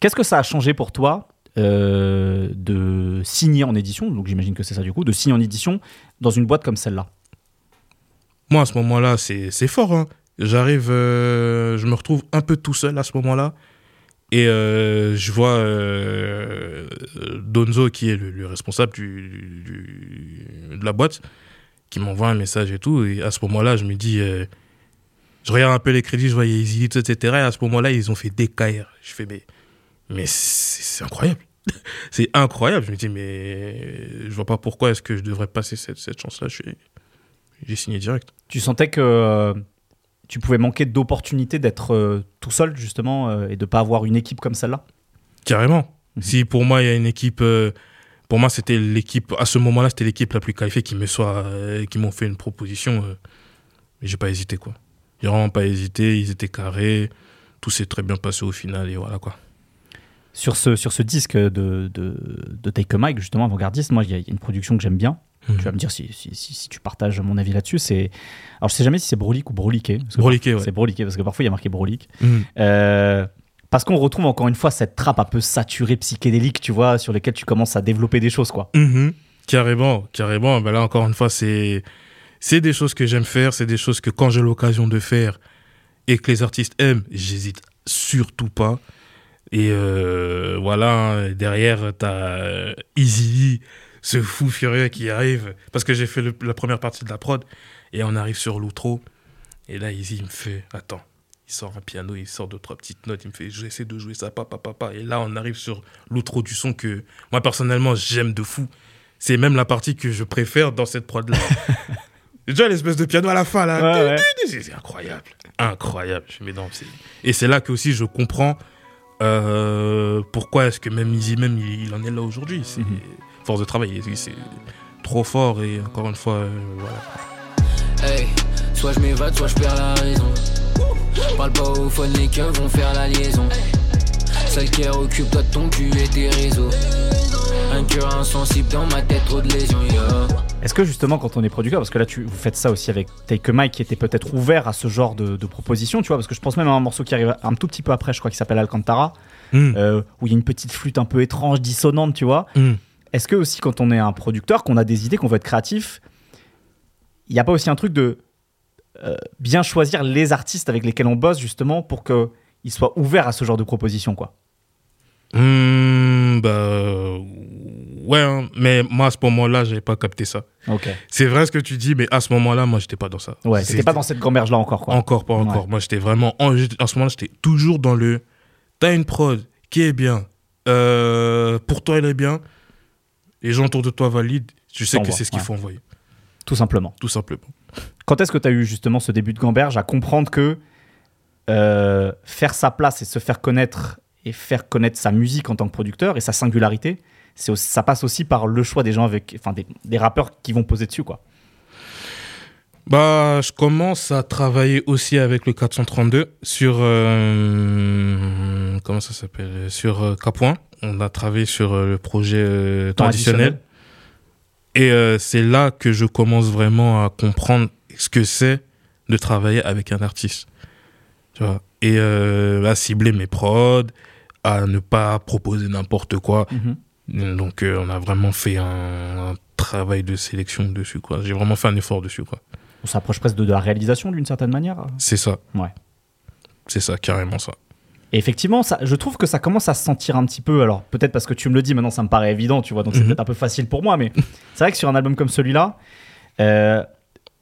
[SPEAKER 1] Qu'est-ce que ça a changé pour toi euh, de signer en édition Donc, j'imagine que c'est ça du coup, de signer en édition dans une boîte comme celle-là?
[SPEAKER 2] Moi, à ce moment-là, c'est fort. hein. J'arrive, euh, je me retrouve un peu tout seul à ce moment-là. Et euh, je vois euh, Donzo, qui est le, le responsable du, de la boîte, qui m'envoie un message et tout. Et à ce moment-là, je me dis, euh, je regarde un peu les crédits, je vois Easy, etc. Et à ce moment-là, ils ont fait DKR. Je fais, mais, mais c'est incroyable. c'est incroyable. Je me dis, mais je vois pas pourquoi est-ce que je devrais passer cette, cette chance-là. J'ai signé direct.
[SPEAKER 1] Tu sentais que tu pouvais manquer d'opportunités d'être euh, tout seul, justement, euh, et de pas avoir une équipe comme celle-là
[SPEAKER 2] Carrément.
[SPEAKER 1] Mhm.
[SPEAKER 2] Si pour moi, il y a une équipe. euh, pour moi, c'était l'équipe. À ce moment-là, c'était l'équipe la plus qualifiée qui me soit, qui m'ont fait une proposition. mais j'ai pas hésité, quoi. J'ai vraiment pas hésité. Ils étaient carrés. Tout s'est très bien passé au final. Et voilà, quoi.
[SPEAKER 1] Sur ce, sur ce disque de, de, de Take a Mike, justement, avant-gardiste, moi, il y, a il y a une production que j'aime bien. Tu vas me dire si, si, si- si tu partages mon avis là-dessus. C'est... Alors, je sais jamais si c'est Brolique ou Broliqué.
[SPEAKER 2] Broliqué, ouais.
[SPEAKER 1] C'est Broliqué, parce que parfois, il y a marqué Brolique.
[SPEAKER 2] Mhm.
[SPEAKER 1] Euh, parce qu'on retrouve encore une fois cette trappe un peu saturée, psychédélique, tu vois, sur lesquelles tu commences à développer des choses, quoi.
[SPEAKER 2] Mhm. Carrément, carrément. Ben là, encore une fois, c'est c'est des choses que j'aime faire. C'est des choses que quand j'ai l'occasion de faire et que les artistes aiment, j'hésite surtout pas. Et euh, voilà, hein, derrière, t'as euh, Easy, ce fou furieux qui arrive. Parce que j'ai fait le- la première partie de la prod. Et on arrive sur l'outro. Et là, Easy il me fait Attends, il sort un piano, il sort deux, trois petites notes. Il me fait J'essaie de jouer ça, papa, papa. Et là, on arrive sur l'outro du son que moi, personnellement, j'aime de fou. C'est même la partie que je préfère dans cette prod-là. Déjà, l'espèce de piano à la fin, là.
[SPEAKER 1] Ouais, ouais.
[SPEAKER 2] C'est incroyable. Incroyable. Je mets dans- Et c'est là que aussi je comprends euh, pourquoi est-ce que même Easy, même, il, il en est là aujourd'hui. C'est
[SPEAKER 1] Mhm.
[SPEAKER 2] Force de travail. C'est- trop fort. Et encore une fois, euh, voilà.
[SPEAKER 5] Hey, soit je m'évade, soit je perds la raison. Parle pas au phone, les keufs vont faire la liaison. Celle qui occupe-toi de ton cul et tes réseaux. Un cœur insensible dans ma tête, trop de lésions, yo.
[SPEAKER 1] Est-ce que justement, quand on est producteur, parce que là, tu, vous faites ça aussi avec Take a Mike, qui était peut-être ouvert à ce genre de, de proposition, tu vois, parce que je pense même à un morceau qui arrive un tout petit peu après, je crois, qui s'appelle Alcantara,
[SPEAKER 2] Mm.
[SPEAKER 1] euh, où il y a une petite flûte un peu étrange, dissonante, tu vois.
[SPEAKER 2] Mm.
[SPEAKER 1] Est-ce que aussi, quand on est un producteur, qu'on a des idées, qu'on veut être créatif, il n'y a pas aussi un truc de euh, bien choisir les artistes avec lesquels on bosse, justement, pour qu'ils soient ouverts à ce genre de proposition, quoi?
[SPEAKER 2] Hmm, bah, ouais, hein. mais moi à ce moment-là, j'avais pas capté ça.
[SPEAKER 1] Ok.
[SPEAKER 2] C'est vrai ce que tu dis, mais à ce moment-là, moi, j'étais pas dans ça.
[SPEAKER 1] Ouais, c'était pas dans cette gamberge-là encore, quoi.
[SPEAKER 2] Encore, pas encore.
[SPEAKER 1] Ouais.
[SPEAKER 2] Moi, j'étais vraiment. En, en ce moment-là, j'étais toujours dans le. T'as une prod qui est bien. euh, pour toi, elle est bien. Les gens autour de toi valident. Tu sais que c'est ce qu'il
[SPEAKER 1] ouais.
[SPEAKER 2] faut envoyer.
[SPEAKER 1] Tout simplement.
[SPEAKER 2] Tout simplement.
[SPEAKER 1] Quand est-ce que tu as eu justement ce début de gamberge à comprendre que euh, faire sa place et se faire connaître et faire connaître sa musique en tant que producteur et sa singularité, c'est ça passe aussi par le choix des gens avec, enfin des, des rappeurs qui vont poser dessus quoi.
[SPEAKER 2] Bah, je commence à travailler aussi avec le 432 sur. euh, comment ça s'appelle Sur euh, K-Point. On a travaillé sur euh, le projet euh, traditionnel. Et euh, c'est là que je commence vraiment à comprendre ce que c'est de travailler avec un artiste. Tu vois Et à cibler mes prods, à ne pas proposer n'importe quoi.
[SPEAKER 1] Mhm.
[SPEAKER 2] Donc on a vraiment fait un, un travail de sélection dessus. quoi. J'ai vraiment fait un effort dessus. quoi.
[SPEAKER 1] On s'approche presque de, de la réalisation d'une certaine manière.
[SPEAKER 2] C'est ça.
[SPEAKER 1] Ouais.
[SPEAKER 2] C'est ça, carrément ça.
[SPEAKER 1] Et effectivement, ça, je trouve que ça commence à se sentir un petit peu. Alors peut-être parce que tu me le dis maintenant, ça me paraît évident, tu vois, donc c'est
[SPEAKER 2] Mhm.
[SPEAKER 1] peut-être un peu facile pour moi, mais c'est vrai que sur un album comme celui-là, euh,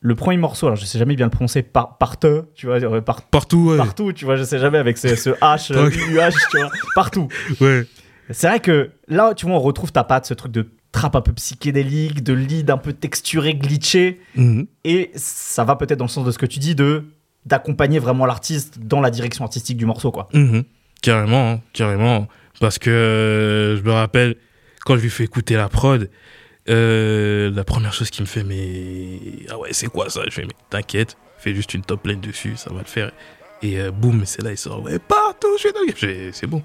[SPEAKER 1] le premier morceau, alors je sais jamais bien le prononcer, par, parte, tu vois, euh, par-
[SPEAKER 2] Partout, ouais.
[SPEAKER 1] partout, tu vois, je sais jamais avec ce, ce H, euh,
[SPEAKER 2] Ok.
[SPEAKER 1] UH, tu vois, partout.
[SPEAKER 2] ouais.
[SPEAKER 1] C'est vrai que là, tu vois, on retrouve ta patte, ce truc de trap un peu psychédélique, de lead un peu texturé, glitché,
[SPEAKER 2] Mhm.
[SPEAKER 1] et ça va peut-être dans le sens de ce que tu dis, de d'accompagner vraiment l'artiste dans la direction artistique du morceau, quoi.
[SPEAKER 2] Mhm. Carrément, hein, carrément. Parce que euh, je me rappelle, quand je lui fais écouter la prod, euh, la première chose qu'il me fait, mais. Ah ouais, c'est quoi ça Je fais, mais t'inquiète, fais juste une top lane dessus, ça va le faire. Et euh, boum, c'est là, il sort, ouais, partout, je suis C'est bon.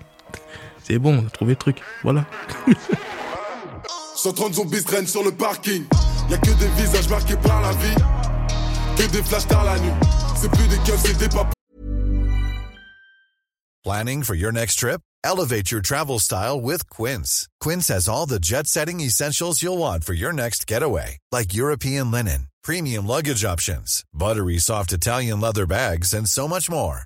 [SPEAKER 2] C'est bon, on a trouvé le truc. Voilà.
[SPEAKER 7] 130 zombies traînent sur le parking. Y'a que des visages marqués par la vie. Que des flashs tard la nuit. C'est plus des keufs, c'est des papas.
[SPEAKER 8] Planning for your next trip? Elevate your travel style with Quince. Quince has all the jet setting essentials you'll want for your next getaway, like European linen, premium luggage options, buttery soft Italian leather bags, and so much more.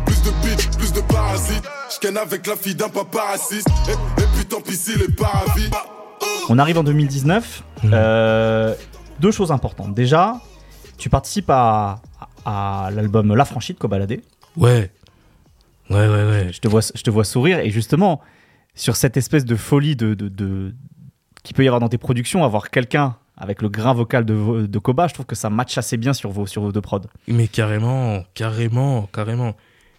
[SPEAKER 7] plus de bitch, plus de parasites. Avec la fille d'un papa raciste. Et, et puis tant pis si les paravis.
[SPEAKER 1] On arrive en 2019. euh, deux choses importantes. Déjà, tu participes à, à l'album La Franchie de Cobaladé.
[SPEAKER 2] Ouais. Ouais, ouais, ouais.
[SPEAKER 1] Je te vois, je te vois sourire et justement sur cette espèce de folie de, de, de- qu'il peut y avoir dans tes productions, avoir quelqu'un avec le grain vocal de, de Koba, je trouve que ça match assez bien sur vos, sur vos deux prods.
[SPEAKER 2] Mais carrément, carrément, carrément.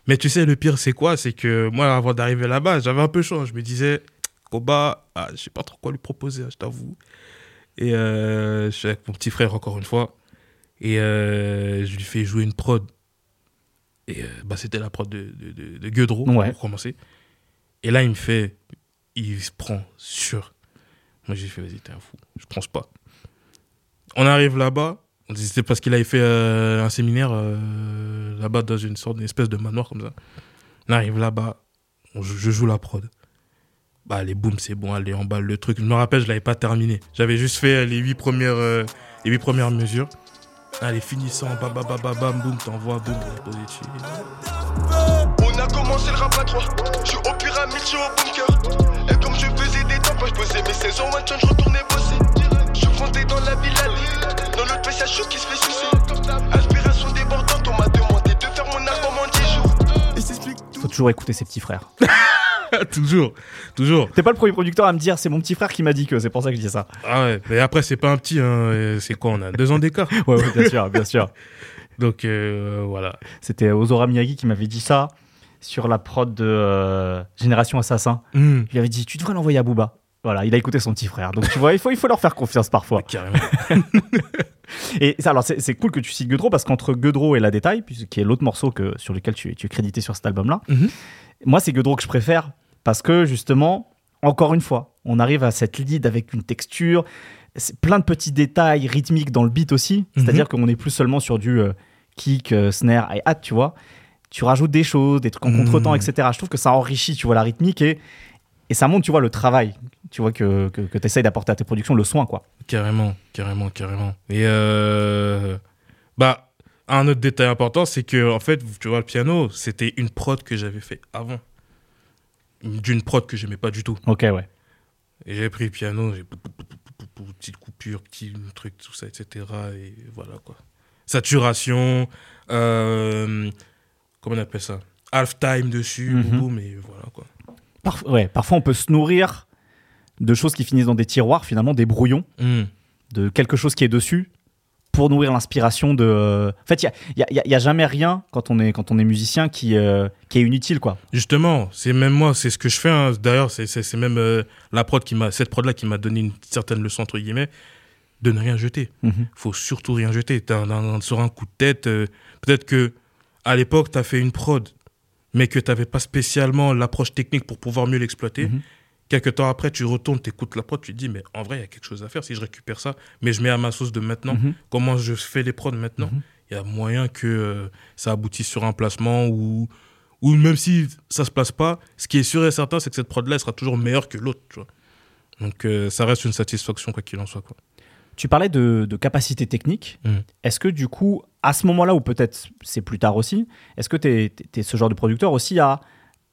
[SPEAKER 2] Mais tu sais, le pire, c'est quoi? C'est que moi, avant d'arriver là-bas, j'avais un peu chaud. Je me disais, Koba, ah, je sais pas trop quoi lui proposer, hein, je t'avoue. Et euh, je suis avec mon petit frère, encore une fois. Et euh, je lui fais jouer une prod. Et euh, bah, c'était la prod de, de, de, de
[SPEAKER 1] Ouais.
[SPEAKER 2] pour commencer. Et là, il me fait, il se prend sur. Moi, j'ai fait, vas-y, t'es un fou. Je pense pas. On arrive là-bas. C'était parce qu'il avait fait euh, un séminaire euh, là-bas dans une sorte d'espèce de manoir comme ça. On arrive là-bas. je joue la prod. Bah, allez, boum, c'est bon, allez, emballe le truc. Je me rappelle, je l'avais pas terminé. J'avais juste fait euh, les huit premières, mesures. Allez, finissant, bam, boum, t'envoies, boum, posé dessus.
[SPEAKER 9] On a commencé le rap à 3 Je suis au pyramide, je suis au bunker Et comme je faisais des temps, je posais mes saisons je retournais bosser Je comptais dans la ville allée Dans l'autre PC, chaud qui se fait sucer Inspiration débordante, on m'a demandé de faire mon album en 10 jours Et s'explique
[SPEAKER 1] Faut toujours écouter ses petits frères.
[SPEAKER 2] toujours, toujours.
[SPEAKER 1] T'es pas le premier producteur à me dire, c'est mon petit frère qui m'a dit que c'est pour ça que je dis ça.
[SPEAKER 2] Ah ouais, mais après, c'est pas un petit, hein, c'est quoi, on a deux ans d'écart.
[SPEAKER 1] Ouais, ouais, bien sûr, bien sûr.
[SPEAKER 2] Donc, euh, voilà.
[SPEAKER 1] C'était Ozora Miyagi qui m'avait dit ça sur la prod de euh, Génération Assassin.
[SPEAKER 2] Hmm,
[SPEAKER 1] Il avait dit, tu devrais l'envoyer à Booba. Voilà, il a écouté son petit frère. Donc tu vois, il faut, il faut leur faire confiance parfois.
[SPEAKER 2] carrément.
[SPEAKER 1] Et ça, alors c'est c'est cool que tu cites Guedro parce qu'entre Guedro et La Détail, qui est l'autre morceau que, sur lequel tu, es- tu es crédité sur cet album-là,
[SPEAKER 2] Mhm.
[SPEAKER 1] moi c'est Guedro que je préfère parce que justement, encore une fois, on arrive à cette lead avec une texture, c'est plein de petits détails rythmiques dans le beat aussi. C'est-à-dire qu'on n'est plus seulement sur du euh, kick, euh, snare, hi-hat, tu vois. Tu rajoutes des choses, des trucs en
[SPEAKER 2] Mhm.
[SPEAKER 1] contretemps, etc. Je trouve que ça enrichit, tu vois, la rythmique et, et ça montre, tu vois, le travail, tu vois, que, que, tu essayes d'apporter à tes productions, le soin, quoi.
[SPEAKER 2] Carrément, carrément, carrément. Et euh, bah, un autre détail important, c'est que en fait, tu vois, le piano, c'était une prod que j'avais fait avant. D'une prod que j'aimais pas du tout.
[SPEAKER 1] Ok, ouais.
[SPEAKER 2] Et j'ai pris le piano, j'ai petite coupure, petit truc, tout ça, etc. Et voilà quoi. Saturation, euh, comment on appelle ça? Half-time dessus, boum, boum, et voilà quoi.
[SPEAKER 1] Parf- ouais, parfois on peut se nourrir de choses qui finissent dans des tiroirs, finalement, des brouillons,
[SPEAKER 2] Hmm.
[SPEAKER 1] de quelque chose qui est dessus, pour nourrir l'inspiration de. euh, En fait, il n'y a, y a- y a jamais rien quand on est, quand on est musicien qui, euh, qui est inutile, quoi.
[SPEAKER 2] Justement, c'est même moi, c'est ce que je fais. hein. D'ailleurs, c'est- même euh, la prod qui m'a, cette prod là qui m'a donné une certaine leçon entre guillemets de ne rien jeter.
[SPEAKER 1] Mhm.
[SPEAKER 2] Faut surtout rien jeter. T'as un- un- sur un coup de tête, euh, peut-être que à l'époque t'as fait une prod, mais que t'avais pas spécialement l'approche technique pour pouvoir mieux l'exploiter.
[SPEAKER 1] Mhm.
[SPEAKER 2] Quelques temps après, tu retournes, t'écoutes la prod, tu te dis mais en vrai il y a quelque chose à faire si je récupère ça, mais je mets à ma sauce de maintenant.
[SPEAKER 1] Mhm.
[SPEAKER 2] Comment je fais les prods maintenant
[SPEAKER 1] Mhm.
[SPEAKER 2] Il y a moyen que euh, ça aboutisse sur un placement ou ou même si ça se place pas, ce qui est sûr et certain, c'est que cette prod-là sera toujours meilleure que l'autre. tu. Donc euh, ça reste une satisfaction, quoi qu'il en soit. Quoi.
[SPEAKER 1] Tu parlais de, de capacité technique.
[SPEAKER 2] Mhm.
[SPEAKER 1] Est-ce que du coup, à ce moment-là, ou peut-être c'est plus tard aussi, est-ce que tu es, ce genre de producteur aussi à,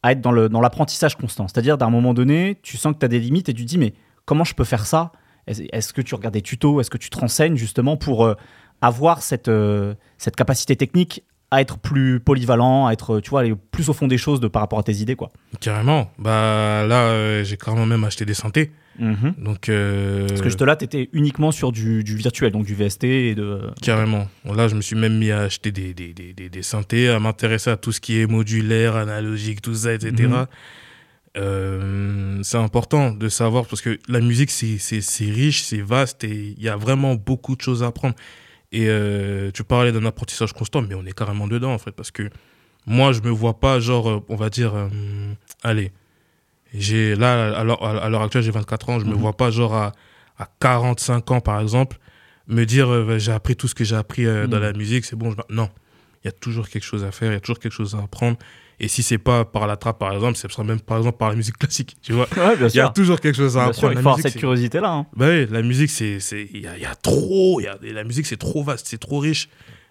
[SPEAKER 1] à être dans l'apprentissage constant? C'est-à-dire, d'un moment donné, tu sens que tu as des limites et tu te dis, mais comment je peux faire ça? Est-ce est-ce que tu regardes des tutos? Est-ce que tu te renseignes justement pour euh, avoir cette, euh, cette capacité technique à être plus polyvalent, à être, tu vois, aller plus au fond des choses de, par rapport à tes idées, quoi?
[SPEAKER 2] Carrément. Bah là, euh, j'ai carrément même acheté des synthés. Donc euh,
[SPEAKER 1] Parce que juste là, tu étais uniquement sur du, du virtuel, donc du VST et de.
[SPEAKER 2] Carrément. Là, je me suis même mis à acheter des, des, des, des, des synthés, à m'intéresser à tout ce qui est modulaire, analogique, tout ça, etc.
[SPEAKER 1] Mhm.
[SPEAKER 2] Euh, c'est important de savoir parce que la musique, c'est riche, c'est vaste et il y a vraiment beaucoup de choses à apprendre. Et euh, tu parlais d'un apprentissage constant, mais on est carrément dedans en fait parce que moi, je me vois pas, genre, on va dire, euh, allez, j'ai là, à l'heure actuelle, j'ai 24 ans, je me
[SPEAKER 1] Mhm.
[SPEAKER 2] vois pas, genre, à, à 45 ans par exemple, me dire euh, j'ai appris tout ce que j'ai appris euh, dans
[SPEAKER 1] Mhm.
[SPEAKER 2] la musique, c'est bon. je- Non, il y a toujours quelque chose à faire, il y a toujours quelque chose à apprendre. Et si c'est pas par la trappe, par exemple, c'est sera même par exemple par la musique classique, tu vois.
[SPEAKER 1] Ouais,
[SPEAKER 2] Il y a toujours quelque chose à
[SPEAKER 1] Bien
[SPEAKER 2] apprendre.
[SPEAKER 1] sûr, il faut avoir
[SPEAKER 2] musique,
[SPEAKER 1] cette curiosité-là. hein.
[SPEAKER 2] bah oui, la musique, c'est, c'est, il y a, y a trop, y a, la musique, c'est trop vaste, c'est trop riche.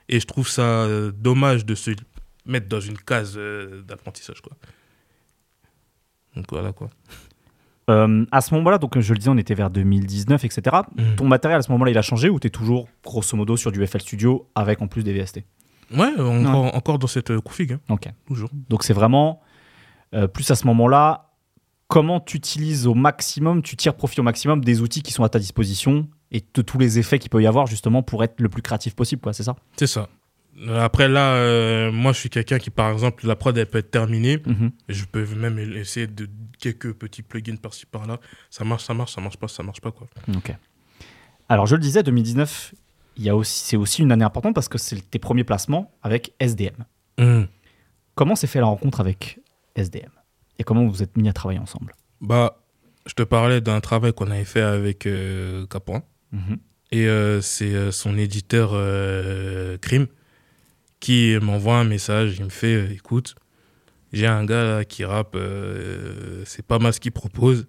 [SPEAKER 2] Et je trouve ça euh, dommage de se mettre dans une case d'apprentissage, quoi. Donc voilà, quoi.
[SPEAKER 1] Euh, à ce moment-là, donc je le disais, on était vers 2019, etc.
[SPEAKER 2] Mhm.
[SPEAKER 1] Ton matériel à ce moment-là, il a changé ou tu es toujours grosso modo sur du FL Studio avec en plus des VST
[SPEAKER 2] Ouais, encore, encore dans cette euh, config, hein,
[SPEAKER 1] Ok.
[SPEAKER 2] toujours.
[SPEAKER 1] Donc c'est vraiment euh, plus à ce moment-là, comment tu utilises au maximum, tu tires profit au maximum des outils qui sont à ta disposition et de tous les effets qu'il peut y avoir justement pour être le plus créatif possible, quoi. C'est ça?
[SPEAKER 2] C'est ça. Après, là, euh, moi, je suis quelqu'un qui, par exemple, la prod, elle peut être terminée.
[SPEAKER 1] Mhm.
[SPEAKER 2] Je peux même essayer de quelques petits plugins par-ci, par-là. Ça marche, ça marche, ça marche pas, ça marche pas, quoi.
[SPEAKER 1] Ok. Alors, je le disais, 2019, il y a aussi, c'est aussi une année importante parce que c'est tes premiers placements avec SDM.
[SPEAKER 2] Hmm.
[SPEAKER 1] Comment s'est fait la rencontre avec SDM Et comment vous vous êtes mis à travailler ensemble?
[SPEAKER 2] Bah, je te parlais d'un travail qu'on avait fait avec euh, Capoin.
[SPEAKER 1] Mhm.
[SPEAKER 2] Et euh, c'est euh, son éditeur Crime qui m'envoie un message. Il me fait euh, Écoute, j'ai un gars là, qui rappe, euh, c'est pas mal ce qu'il propose.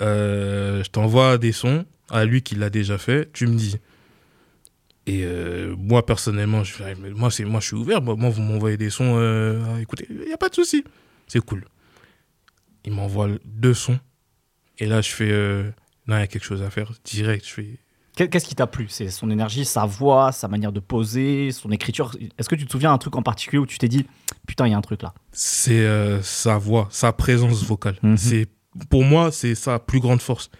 [SPEAKER 2] Euh, je t'envoie des sons à lui qui l'a déjà fait. Tu me dis. Et moi, personnellement, je, moi, moi, je suis ouvert. Moi, vous m'envoyez des sons. à écouter, il n'y a pas de souci. C'est cool. Il m'envoie deux sons. Et là, je fais. non, il y a quelque chose à faire. Direct, je fais.
[SPEAKER 1] Qu'est- Qu'est-ce qui t'a plu? C'est son énergie, sa voix, sa manière de poser, son écriture. Est-ce que tu te souviens d'un truc en particulier où tu t'es dit putain, il y a un truc là?
[SPEAKER 2] C'est euh, sa voix, sa présence vocale.
[SPEAKER 1] Mhm.
[SPEAKER 2] C'est pour moi, c'est sa plus grande force.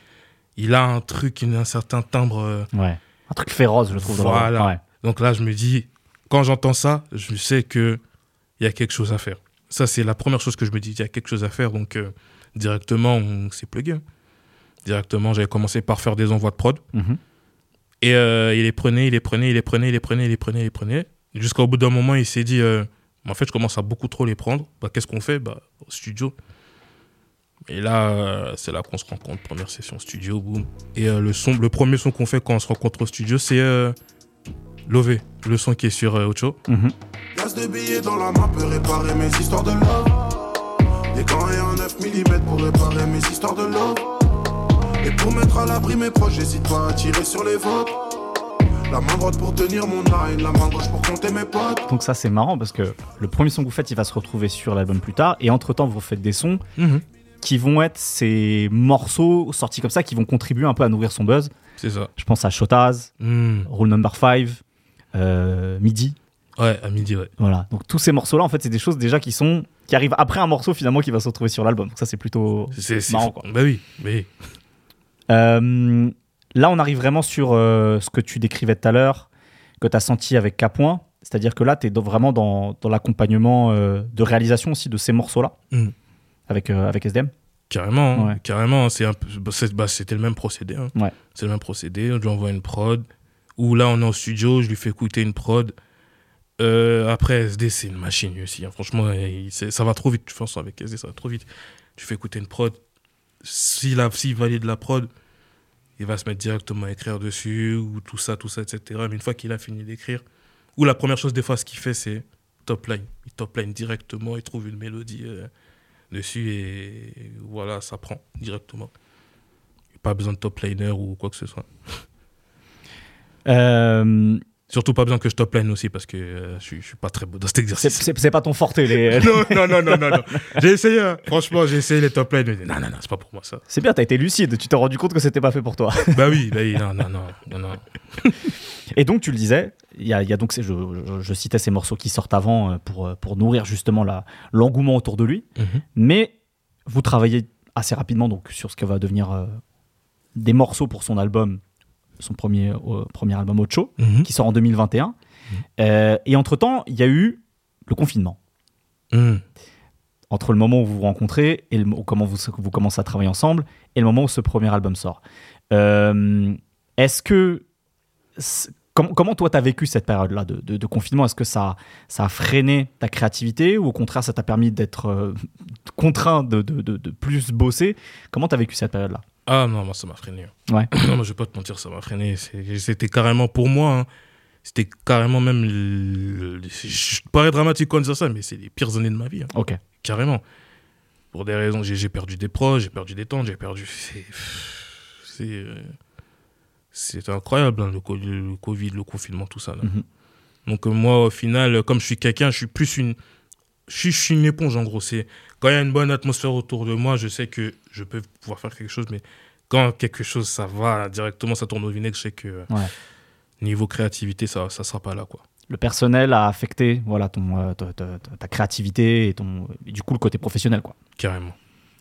[SPEAKER 2] Il a un truc, une- un certain timbre. euh,
[SPEAKER 1] Ouais. Un truc féroce, je trouve. dans
[SPEAKER 2] voilà.
[SPEAKER 1] Ouais.
[SPEAKER 2] Donc là, je me dis, quand j'entends ça, je sais que il y a quelque chose à faire. Ça, c'est la première chose que je me dis. Il y a quelque chose à faire. Donc euh, directement, on s'est plugué. Directement, j'avais commencé par faire des envois de prod.
[SPEAKER 1] Mhm.
[SPEAKER 2] Et euh, il les prenait, il les prenait, il les prenait, il les prenait, il les prenait, il les prenait. Jusqu'au bout d'un moment, il s'est dit, euh, en fait, je commence à beaucoup trop les prendre. Bah, Qu'est-ce qu'on fait? Bah, Au studio. Et là, euh, c'est là qu'on se rencontre. Première session studio, boum. Et euh, le, son, le premier son qu'on fait quand on se rencontre au studio, c'est euh, Lové, le son qui est sur euh, Ocho.
[SPEAKER 1] Mhm.
[SPEAKER 7] Billets dans la main peut réparer mes histoires de love. Des gants et un 9 mm pour réparer mes histoires de love. Et pour mettre à l'abri mes proches, j'hésite pas à tirer sur les vôtres. La main droite pour tenir mon line, la main gauche pour compter mes potes.
[SPEAKER 1] Donc ça c'est marrant parce que le premier son que vous faites il va se retrouver sur l'album plus tard et entre temps vous faites des sons qui vont être ces morceaux sortis comme ça qui vont contribuer un peu à nourrir son buzz.
[SPEAKER 2] C'est ça.
[SPEAKER 1] Je pense à Shotaz,
[SPEAKER 2] Hmm.
[SPEAKER 1] Rule Number 5, euh, Midi.
[SPEAKER 2] Ouais, à midi, ouais.
[SPEAKER 1] Voilà. Donc tous ces morceaux là en fait c'est des choses déjà qui sont qui arrivent après un morceau finalement qui va se retrouver sur l'album. Donc ça c'est plutôt
[SPEAKER 2] C'est
[SPEAKER 1] marrant quoi.
[SPEAKER 2] Bah oui, bah oui.
[SPEAKER 1] Euh, là, on arrive vraiment sur euh, ce que tu décrivais tout à l'heure, que tu as senti avec Capoin. C'est-à-dire que là, tu es vraiment dans, dans l'accompagnement euh, de réalisation aussi de ces morceaux-là,
[SPEAKER 2] Mm.
[SPEAKER 1] avec, avec SDM.
[SPEAKER 2] Carrément, hein.
[SPEAKER 1] Ouais.
[SPEAKER 2] carrément. Bah, c'est- bah, c'était le même procédé. hein.
[SPEAKER 1] Ouais.
[SPEAKER 2] C'est le même procédé. Je lui envoie une prod. Ou là, on est en studio, je lui fais écouter une prod. Après, SD, c'est une machine aussi. hein. Franchement, il- ça va trop vite. Je pense avec SD, ça va trop vite. Tu fais écouter une prod. S'il a- s'il valide la prod, il va se mettre directement à écrire dessus, ou tout ça, tout ça, etc. Mais une fois qu'il a fini d'écrire, ou la première chose, des fois, ce qu'il fait, c'est top line. Il top line directement, il trouve une mélodie euh, dessus et voilà, ça prend directement. Pas besoin de top liner ou quoi que ce soit.
[SPEAKER 1] Euh,
[SPEAKER 2] Surtout pas besoin que je top line aussi parce que euh, je, suis, je suis pas très beau dans cet exercice.
[SPEAKER 1] c'est pas ton forte, les.
[SPEAKER 2] non, non, non, non, non, non. J'ai essayé, hein. franchement, j'ai essayé les top lines. mais Non, non, non, c'est pas pour moi ça.
[SPEAKER 1] C'est bien, t'as été lucide, tu t'es rendu compte que c'était pas fait pour toi.
[SPEAKER 2] bah oui, bah oui, non, non, non, non, non.
[SPEAKER 1] Et donc, tu le disais, il y a, il y a donc, je, je- je citais ces morceaux qui sortent avant euh, pour, euh, pour nourrir justement la- l'engouement autour de lui.
[SPEAKER 2] Mhm.
[SPEAKER 1] Mais vous travaillez assez rapidement donc sur ce que va devenir euh, des morceaux pour son album, son premier, euh, premier album Ocho,
[SPEAKER 2] Mhm.
[SPEAKER 1] qui sort en 2021. Euh, et entre-temps, il y a eu le confinement.
[SPEAKER 2] Mhm.
[SPEAKER 1] Entre le moment où vous vous rencontrez et le, comment vous, vous commencez à travailler ensemble et le moment où ce premier album sort. Euh, Est-ce que. Comment, comment toi, tu as vécu cette période-là de, de- de confinement? Est-ce que ça, ça a freiné ta créativité ou au contraire, ça t'a permis d'être euh, contraint de, de- de- de plus bosser? Comment tu as vécu cette période-là?
[SPEAKER 2] Ah non, moi ça m'a freiné.
[SPEAKER 1] Ouais.
[SPEAKER 2] non, moi je vais pas te mentir, ça m'a freiné. C'était carrément pour moi, hein, c'était carrément même. le- je parais dramatique quand je dis ça, mais c'est les pires années de ma vie. hein.
[SPEAKER 1] Ok.
[SPEAKER 2] Carrément. Pour des raisons, j'ai perdu des proches, j'ai perdu des temps, j'ai perdu. C'est. C'est. euh, incroyable, hein, le, co- le Covid, le confinement, tout ça. là.
[SPEAKER 1] Mhm.
[SPEAKER 2] Donc, euh, moi, au final, euh, comme je suis quelqu'un, je suis plus une. Je suis, je suis une éponge, en gros. Quand il y a une bonne atmosphère autour de moi, je sais que je peux pouvoir faire quelque chose, mais quand quelque chose, ça va directement, ça tourne au vinaigre, je sais que euh,
[SPEAKER 1] Ouais.
[SPEAKER 2] niveau créativité, ça ne sera pas là, quoi.
[SPEAKER 1] Le personnel a affecté voilà, ton, euh, ta, ta- créativité et, ton, et du coup le côté professionnel. Quoi.
[SPEAKER 2] Carrément.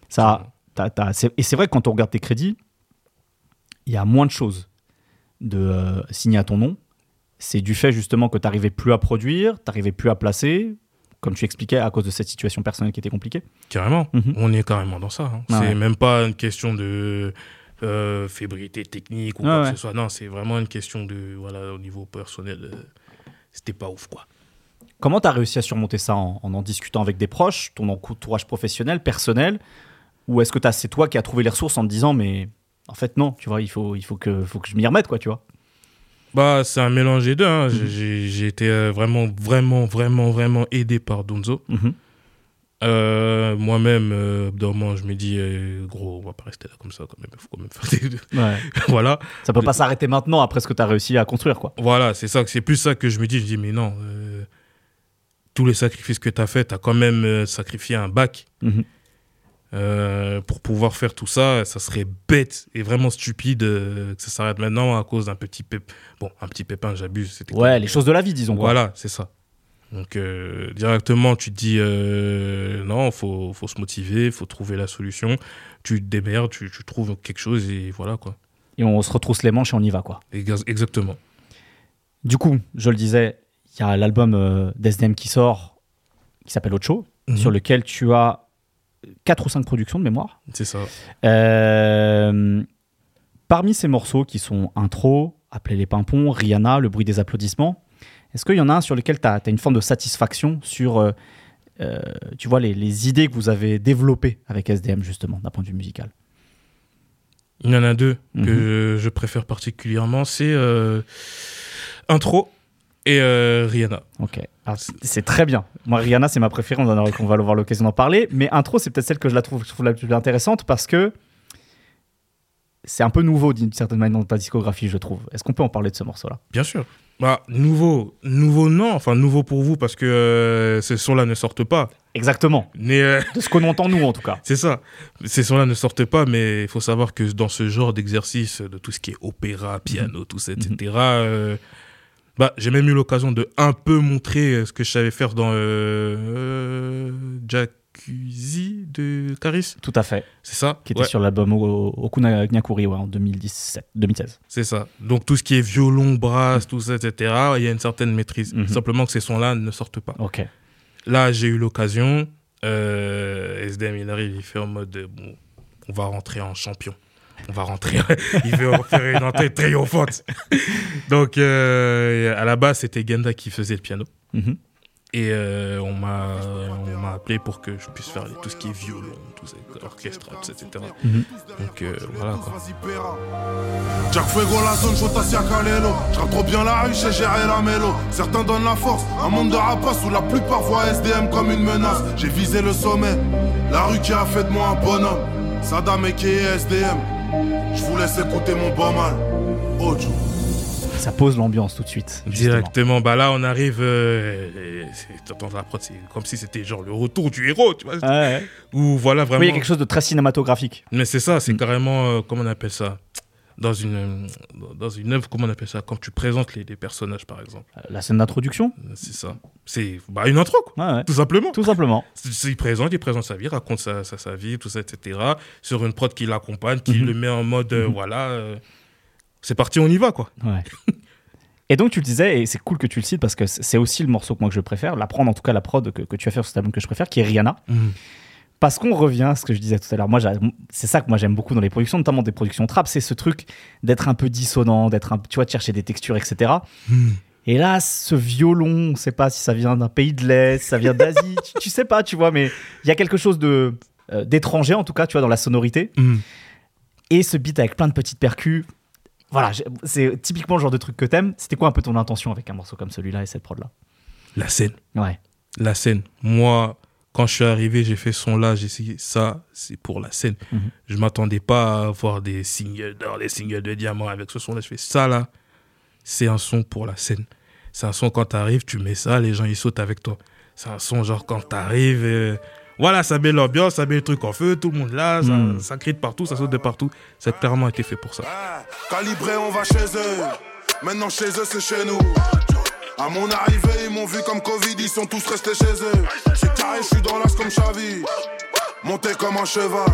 [SPEAKER 1] Ça, c'est- et c'est vrai que quand on regarde tes crédits, il y a moins de choses de euh, signer à ton nom, c'est du fait justement que tu n'arrivais plus à produire, tu n'arrivais plus à placer, comme tu expliquais, à cause de cette situation personnelle qui était compliquée
[SPEAKER 2] Carrément.
[SPEAKER 1] Mhm.
[SPEAKER 2] On est carrément dans ça. hein.
[SPEAKER 1] Ah
[SPEAKER 2] c'est
[SPEAKER 1] ouais.
[SPEAKER 2] même pas une question de euh, fébrilité technique ou
[SPEAKER 1] Ah
[SPEAKER 2] quoi
[SPEAKER 1] ouais.
[SPEAKER 2] que ce soit. Non, c'est vraiment une question de. Voilà, au niveau personnel, euh, c'était pas ouf, quoi.
[SPEAKER 1] Comment tu as réussi à surmonter ça en, en en discutant avec des proches, ton entourage professionnel, personnel? Ou est-ce que c'est toi qui as trouvé les ressources en te disant, mais en fait, non, tu vois, il faut, il faut, que, faut que je m'y remette, quoi, tu vois?
[SPEAKER 2] Bah, c'est un mélange des deux. hein.
[SPEAKER 1] Mhm.
[SPEAKER 2] J'ai- J'ai j'ai été euh, vraiment, vraiment, vraiment, vraiment aidé par Donzo.
[SPEAKER 1] Mhm.
[SPEAKER 2] Euh, Moi-même, euh, moment, je me dis, euh, gros, on va pas rester là comme ça quand même. Il faut quand même faire des...
[SPEAKER 1] Ouais.
[SPEAKER 2] voilà.
[SPEAKER 1] Ça peut pas s'arrêter maintenant après ce que tu as réussi à construire, quoi.
[SPEAKER 2] Voilà, c'est ça, c'est plus ça que je me dis. Je dis, mais non, tous les sacrifices que tu as fait, tu as quand même sacrifié un bac.
[SPEAKER 1] Mhm.
[SPEAKER 2] Euh, pour pouvoir faire tout ça, ça serait bête et vraiment stupide euh, que ça s'arrête maintenant à cause d'un petit pépin. Bon, un petit pépin, j'abuse. c'était
[SPEAKER 1] Ouais,
[SPEAKER 2] comme-
[SPEAKER 1] les choses de la vie, disons. quoi.
[SPEAKER 2] Voilà, c'est ça. Donc, euh, directement, tu te dis non, faut, faut se motiver, faut trouver la solution. Tu te démerdes, tu, tu trouves quelque chose et voilà quoi.
[SPEAKER 1] Et on se retrousse les manches et on y va, quoi.
[SPEAKER 2] Ex- Exactement.
[SPEAKER 1] Du coup, je le disais, il y a l'album d'SDM qui sort, qui s'appelle Ocho,
[SPEAKER 2] Mhm.
[SPEAKER 1] sur lequel tu as 4 ou 5 productions de mémoire.
[SPEAKER 2] C'est ça.
[SPEAKER 1] Euh, parmi ces morceaux qui sont intro, Appelez les pimpons, Rihanna, le bruit des applaudissements, est-ce qu'il y en a un sur lequel tu as, une forme de satisfaction sur euh, euh, tu vois, les, les idées que vous avez développées avec SDM, justement, d'un point de vue musical?
[SPEAKER 2] Il y en a deux
[SPEAKER 1] Mhm.
[SPEAKER 2] que je préfère particulièrement. C'est Intro et euh, Rihanna.
[SPEAKER 1] Ok. Alors, c'est- très bien. Moi, Rihanna, c'est ma préférée. On, en aura- on va avoir l'occasion d'en parler. Mais intro, c'est peut-être celle que je la trouve, je trouve la plus intéressante parce que c'est un peu nouveau d'une certaine manière dans ta discographie, je trouve. Est-ce qu'on peut en parler de ce morceau-là?
[SPEAKER 2] Bien sûr. Bah, nouveau, nouveau non, enfin nouveau pour vous parce que euh, ces sons-là ne sortent pas.
[SPEAKER 1] Exactement.
[SPEAKER 2] Mais euh,
[SPEAKER 1] De ce qu'on entend, nous, en tout cas.
[SPEAKER 2] c'est ça. Ces sons-là ne sortent pas, mais il faut savoir que dans ce genre d'exercice, de tout ce qui est opéra, piano, tout ça, etc., euh, bah, j'ai même eu l'occasion de un peu montrer euh, ce que je savais faire dans euh, euh, Jacuzzi de Caris.
[SPEAKER 1] Tout à fait.
[SPEAKER 2] C'est ça?
[SPEAKER 1] Qui était
[SPEAKER 2] Ouais.
[SPEAKER 1] sur l'album Okuna ouais, en 2017, 2016.
[SPEAKER 2] C'est ça. Donc tout ce qui est violon, brasse, tout ça, etc., il y a une certaine maîtrise.
[SPEAKER 1] Mhm.
[SPEAKER 2] Simplement que ces sons-là ne sortent pas.
[SPEAKER 1] Ok.
[SPEAKER 2] Là, j'ai eu l'occasion. euh, SDM, il arrive, il fait en mode bon, on va rentrer en champion. On va rentrer. il veut faire une entrée triomphante. Donc, euh, à la base, c'était Genda qui faisait le piano.
[SPEAKER 1] Mhm.
[SPEAKER 2] Et euh, on m'a on m'a appelé pour que je puisse faire tout ce qui est violon, tout ça, orchestre, etc.
[SPEAKER 1] Mhm.
[SPEAKER 2] Donc euh, voilà quoi.
[SPEAKER 7] Jack Fuego, la zone, Jotasia Kalelo. Je trop bien la rue, j'ai géré la mélo. Certains donnent la force, un monde de rapaces où la plupart voient SDM comme une menace. J'ai visé le sommet, la rue qui a fait de moi un bonhomme. Saddam et qui est SDM. Je vous laisse écouter mon bon mal. Ojo.
[SPEAKER 1] Ça pose l'ambiance tout de suite. justement.
[SPEAKER 2] Directement, bah là on arrive, euh, et c'est- t'entends la prod, c'est comme si c'était genre le retour du héros, tu vois.
[SPEAKER 1] Ouais, ouais.
[SPEAKER 2] Ou voilà vraiment.
[SPEAKER 1] Oui, il y a quelque chose de très cinématographique.
[SPEAKER 2] Mais c'est ça, c'est
[SPEAKER 1] Mm.
[SPEAKER 2] carrément, euh, comment on appelle ça? Dans une, dans une œuvre, comment on appelle ça Quand tu présentes les, les personnages par exemple.
[SPEAKER 1] Euh, La scène d'introduction
[SPEAKER 2] C'est ça. C'est bah, une intro, quoi,
[SPEAKER 1] ouais.
[SPEAKER 2] tout simplement.
[SPEAKER 1] Tout simplement.
[SPEAKER 2] Il présente, il présente sa vie, raconte sa, sa, sa vie, tout ça, etc. Sur une prod qui l'accompagne, qui
[SPEAKER 1] Mhm.
[SPEAKER 2] le met en mode, euh,
[SPEAKER 1] Mhm.
[SPEAKER 2] voilà, euh, c'est parti, on y va, quoi.
[SPEAKER 1] Ouais. Et donc tu le disais, et c'est cool que tu le cites parce que c'est aussi le morceau que moi que je préfère, la prendre en tout cas la prod que, que tu as fait sur cet album que je préfère, qui est Rihanna. Parce qu'on revient à ce que je disais tout à l'heure. Moi, c'est ça que moi j'aime beaucoup dans les productions, notamment des productions trap, c'est ce truc d'être un peu dissonant, d'être tu vois, de chercher des textures, etc. Et là, ce violon, on sait pas si ça vient d'un pays de l'Est, si ça vient d'Asie, tu, tu sais pas, tu vois, mais il y a quelque chose de euh, d'étranger en tout cas, tu vois, dans la sonorité. Et ce beat avec plein de petites percus. Voilà, c'est typiquement le genre de truc que t'aimes. C'était quoi un peu ton intention avec un morceau comme celui-là et cette prod-là?
[SPEAKER 2] La scène.
[SPEAKER 1] Ouais.
[SPEAKER 2] la scène. Moi, quand je suis arrivé, j'ai fait son là, j'ai essayé ça, c'est pour la scène.
[SPEAKER 1] Mhm.
[SPEAKER 2] Je m'attendais pas à voir des singles d'or, des singles de diamant avec ce son-là. Je fais ça là, c'est un son pour la scène. C'est un son quand t'arrives, tu mets ça, les gens ils sautent avec toi. C'est un son genre quand t'arrives, euh, voilà, ça met l'ambiance, ça met le truc en feu, tout le monde là, ça,
[SPEAKER 1] Mhm.
[SPEAKER 2] ça crie de partout, ça saute de partout. Ça a clairement été fait pour ça.
[SPEAKER 7] Calibré, on va chez eux. Maintenant chez eux, c'est chez nous. À mon arrivée, ils m'ont vu comme Covid, ils sont tous restés chez eux. C'est carré, je suis dans l'as comme Xavi. Monté comme un cheval.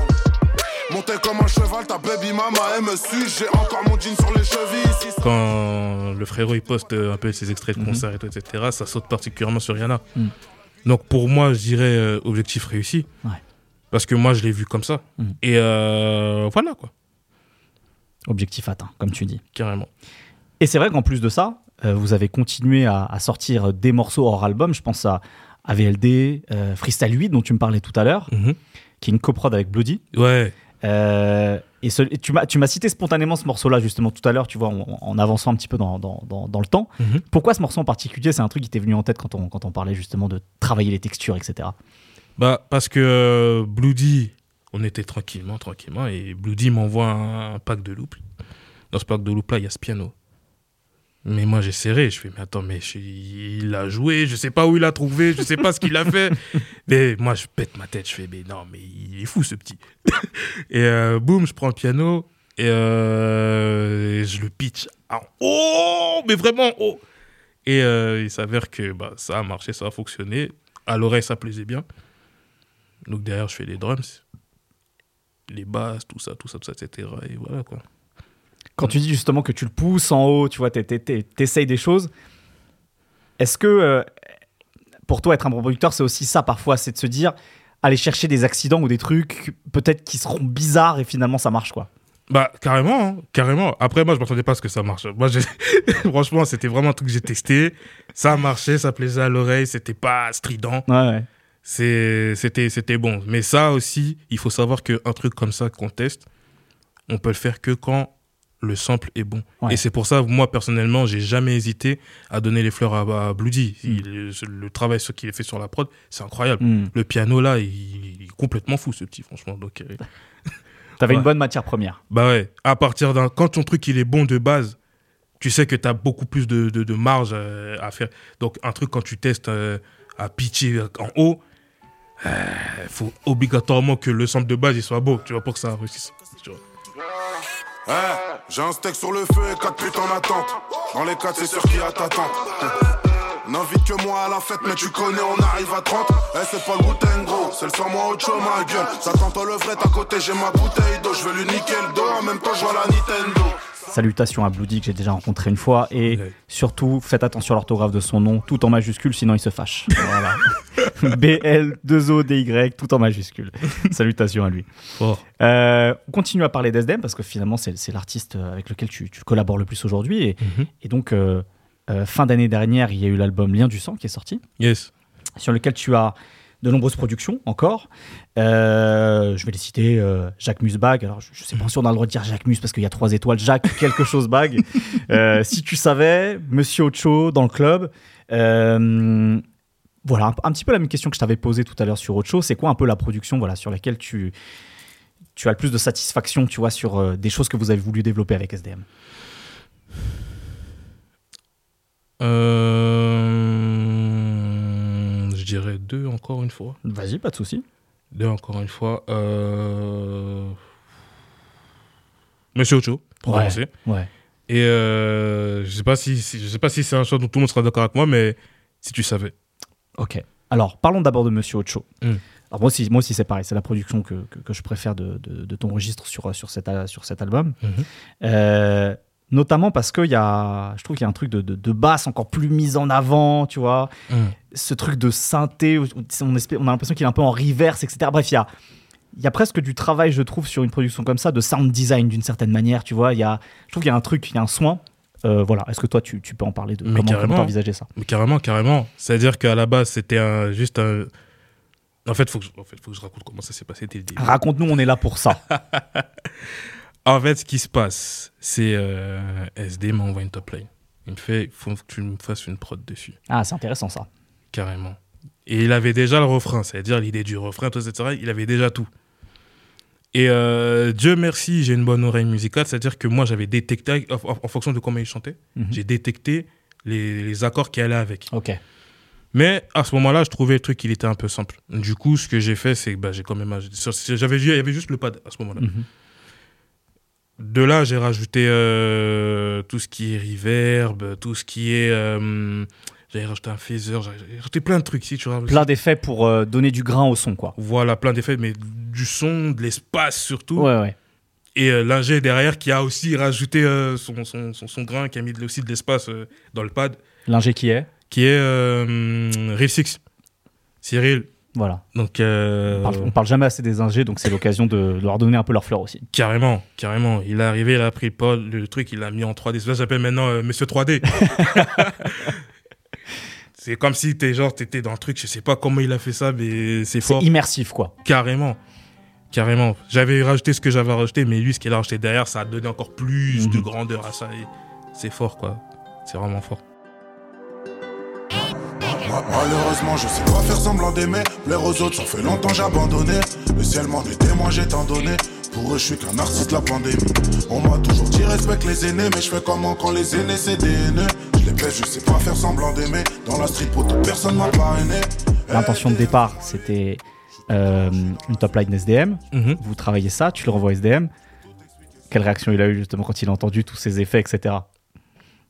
[SPEAKER 7] Monté comme un cheval, ta baby mama elle me suit. J'ai encore mon jean sur les chevilles.
[SPEAKER 2] Quand le frérot il poste euh, un peu ses extraits de
[SPEAKER 1] Mhm.
[SPEAKER 2] concerts et tout, etc., ça saute particulièrement sur Rihanna.
[SPEAKER 1] Mm.
[SPEAKER 2] Donc pour moi, je dirais euh, objectif réussi.
[SPEAKER 1] Ouais.
[SPEAKER 2] Parce que moi, je l'ai vu comme ça.
[SPEAKER 1] Mm.
[SPEAKER 2] Et euh, voilà, quoi,
[SPEAKER 1] Objectif atteint, comme tu dis.
[SPEAKER 2] carrément.
[SPEAKER 1] Et c'est vrai qu'en plus de ça, vous avez continué à, à sortir des morceaux hors album. Je pense à AVLD, euh, Freestyle 8, dont tu me parlais tout à l'heure,
[SPEAKER 2] Mhm.
[SPEAKER 1] qui est une coprod avec Bloody.
[SPEAKER 2] Ouais.
[SPEAKER 1] Euh, et, ce- et tu m'as cité spontanément ce morceau-là, justement, tout à l'heure, tu vois, en, en avançant un petit peu dans, dans, dans- dans le temps.
[SPEAKER 2] Mhm.
[SPEAKER 1] Pourquoi ce morceau en particulier? C'est un truc qui t'est venu en tête quand on, quand on parlait justement de travailler les textures, etc.
[SPEAKER 2] Bah, parce que euh, Bloody, on était tranquillement, tranquillement, et Bloody m'envoie un, pack de loop. Dans ce pack de loop là, il y a ce piano. Mais moi, j'ai serré. Je fais, mais attends, mais je- il a joué, je sais pas où il a trouvé, je sais pas ce qu'il a fait. Mais moi, je pète ma tête. Je fais, mais non, mais il est fou, ce petit. et euh, boum, je prends le piano et, euh, et je le pitch en haut, mais vraiment haut. Et euh, il s'avère que bah, ça a marché, ça a fonctionné. À l'oreille, ça plaisait bien. Donc derrière, je fais les drums, les basses, tout ça, tout ça, tout ça, etc. Et voilà quoi.
[SPEAKER 1] Quand tu dis justement que tu le pousses en haut, tu vois, t'es- t'es- t'es- t'essayes des choses, est-ce que euh, pour toi, être un bon producteur, c'est aussi ça parfois, c'est de se dire, aller chercher des accidents ou des trucs peut-être qui seront bizarres et finalement ça marche quoi?
[SPEAKER 2] Bah carrément, hein, carrément. Après, moi, je m'attendais pas à ce que ça marche. Moi, franchement, c'était vraiment un truc que j'ai testé. Ça a marché, ça plaisait à l'oreille, c'était pas strident.
[SPEAKER 1] Ouais, ouais.
[SPEAKER 2] C'est- C'était c'était bon. Mais ça aussi, il faut savoir qu'un truc comme ça qu'on teste, on peut le faire que quand le sample est bon.
[SPEAKER 1] Ouais.
[SPEAKER 2] Et c'est pour ça, moi, personnellement, j'ai jamais hésité à donner les fleurs à, à Bloody.
[SPEAKER 1] Mm.
[SPEAKER 2] Il- le travail ce qu'il a fait sur la prod, c'est incroyable.
[SPEAKER 1] Hmm.
[SPEAKER 2] Le piano, là, il, il est complètement fou, ce petit, franchement. Donc, euh,
[SPEAKER 1] T'avais
[SPEAKER 2] Ouais.
[SPEAKER 1] une bonne matière première.
[SPEAKER 2] bah ouais, à partir d'un. Quand ton truc il est bon de base, tu sais que tu as beaucoup plus de, de, de marge euh, à faire. Donc, un truc quand tu testes euh, à pitcher en haut, il faut obligatoirement que le sample de base il soit beau, tu vois, pour que ça réussisse. tu vois.
[SPEAKER 7] Eh, j'ai un steak sur le feu et quatre putes en attente. Dans les quatre, c'est sûr qu'il y a ta tante. N'invite que moi à la fête, mais tu connais, on arrive à 30. Eh, c'est pas le Wu-Tang, gros, c'est le sang moi autre chose, ma gueule. Ça tente le vrai, à côté, j'ai ma bouteille d'eau. Je veux lui niquer le dos, en même temps, je vois la Nintendo.
[SPEAKER 1] Salutations à Bloody que j'ai déjà rencontré une fois et surtout faites attention à l'orthographe de son nom, tout en majuscule, sinon il se fâche. Voilà. B-L-2-O-D-Y, tout en majuscule. Salutations à lui. Euh, on continue à parler d'SDM parce que finalement c'est l'artiste avec lequel tu, tu collabores le plus aujourd'hui et,
[SPEAKER 2] Mhm.
[SPEAKER 1] et donc euh, euh, fin d'année dernière il y a eu l'album Lien du sang qui est sorti
[SPEAKER 2] Yes.
[SPEAKER 1] sur lequel tu as de nombreuses productions encore. Euh, je vais les citer euh, Jacques Musbag. Alors, je, je sais pas si on a le droit de dire Jacques Mus parce qu'il y a trois étoiles. Jacques quelque chose Bag. Euh, si tu savais, Monsieur Ocho dans le club. Voilà, un, un petit peu la même question que je t'avais posée tout à l'heure sur Ocho. C'est quoi un peu la production voilà, sur laquelle tu, tu as le plus de satisfaction, tu vois, sur euh, des choses que vous avez voulu développer avec SDM
[SPEAKER 2] Euh, je dirais deux encore une fois.
[SPEAKER 1] Vas-y, pas de souci.
[SPEAKER 2] Deux encore une fois. Euh... Monsieur Ocho, pour
[SPEAKER 1] Ouais.
[SPEAKER 2] commencer.
[SPEAKER 1] Ouais.
[SPEAKER 2] Et je sais pas si, si- je sais pas si c'est un choix dont tout le monde sera d'accord avec moi, mais si tu savais.
[SPEAKER 1] Ok. Alors, parlons d'abord de Monsieur Ocho.
[SPEAKER 2] Mm.
[SPEAKER 1] Alors moi aussi, moi aussi c'est pareil. C'est la production que, que, que je préfère de, de, de ton registre sur, sur, cet, sur cet album.
[SPEAKER 2] Mhm.
[SPEAKER 1] Euh, notamment parce qu'il y a, je trouve qu'il y a un truc de, de, basse encore plus mis en avant, tu vois.
[SPEAKER 2] Mm.
[SPEAKER 1] Ce truc de synthé, on, espère- on a l'impression qu'il est un peu en reverse, etc. Bref, il y a, y a presque du travail, je trouve, sur une production comme ça, de sound design d'une certaine manière, tu vois. Y a, je trouve qu'il y a un truc, il y a un soin. Euh, voilà. Est-ce que toi, tu, tu peux en parler de
[SPEAKER 2] Mais
[SPEAKER 1] comment
[SPEAKER 2] carrément.
[SPEAKER 1] tu envisager ça?
[SPEAKER 2] Mais carrément, carrément. C'est-à-dire qu'à la base, c'était un, juste un. En fait, faut que je, en fait, faut que je raconte comment ça s'est passé dès le début.
[SPEAKER 1] Raconte-nous, on est là pour ça.
[SPEAKER 2] En fait, ce qui se passe, c'est euh, SD m'envoie une top line. Il me fait, il faut que tu me fasses une prod dessus,
[SPEAKER 1] Ah, c'est intéressant ça.
[SPEAKER 2] carrément. Et il avait déjà le refrain, c'est-à-dire l'idée du refrain, tout, etc. Il avait déjà tout. Et euh, Dieu merci, j'ai une bonne oreille musicale, c'est-à-dire que moi, j'avais détecté, en, en- en fonction de comment il chantait,
[SPEAKER 1] Mhm.
[SPEAKER 2] j'ai détecté les, les accords qui allaient avec.
[SPEAKER 1] Ok.
[SPEAKER 2] Mais à ce moment-là, je trouvais le truc, il était un peu simple. Du coup, ce que j'ai fait, c'est que bah, j'ai quand même. ajouté- J'avais vu, il y avait juste le pad à ce moment-là.
[SPEAKER 1] Mhm.
[SPEAKER 2] De là, j'ai rajouté euh, tout ce qui est reverb, tout ce qui est. euh, J'avais rajouté un phaser, j'avais rajouté plein de trucs. Si tu
[SPEAKER 1] Plein d'effets pour euh, donner du grain au son, quoi.
[SPEAKER 2] Voilà, plein d'effets, mais du son, de l'espace surtout.
[SPEAKER 1] Ouais, ouais.
[SPEAKER 2] Et euh, l'ingé derrière qui a aussi rajouté euh, son, son, son, son grain, qui a mis aussi de l'espace dans le pad,
[SPEAKER 1] L'ingé qui est.
[SPEAKER 2] qui est Riff 6. Cyril.
[SPEAKER 1] Voilà.
[SPEAKER 2] Donc,
[SPEAKER 1] On parle, on parle jamais assez des ingés, donc c'est l'occasion de, leur donner un peu leur fleur aussi.
[SPEAKER 2] carrément, carrément. Il est arrivé, il a pris pod, le truc, il l'a mis en 3D. C'est ça que j'appelle maintenant Monsieur 3D. c'est comme si t'es genre, t'étais dans le truc, je sais pas comment il a fait ça, mais c'est
[SPEAKER 1] C'est
[SPEAKER 2] fort.
[SPEAKER 1] immersif, quoi.
[SPEAKER 2] Carrément. Carrément. J'avais rajouté ce que j'avais rajouté, mais lui, ce qu'il a rajouté derrière, ça a donné encore plus de grandeur à ça. et C'est fort, quoi. C'est vraiment fort.
[SPEAKER 7] Ma- Malheureusement, je sais pas faire semblant d'aimer. Plaire aux autres, ça fait longtemps j'ai abandonné. Le ciel m'en est témoin, j'ai tant donné. Pour eux, je suis qu'un artiste de la pandémie. On m'a toujours dit respecte les aînés, mais je fais comment quand les aînés c'est des haineux. Je sais pas faire semblant d'aimer. Dans la street, pour personne m'a parrainé.
[SPEAKER 1] L'intention de départ, c'était euh, une top line SDM.
[SPEAKER 2] Mhm.
[SPEAKER 1] Vous travaillez ça, tu le renvoies SDM. Quelle réaction il a eu justement quand il a entendu tous ces effets, etc.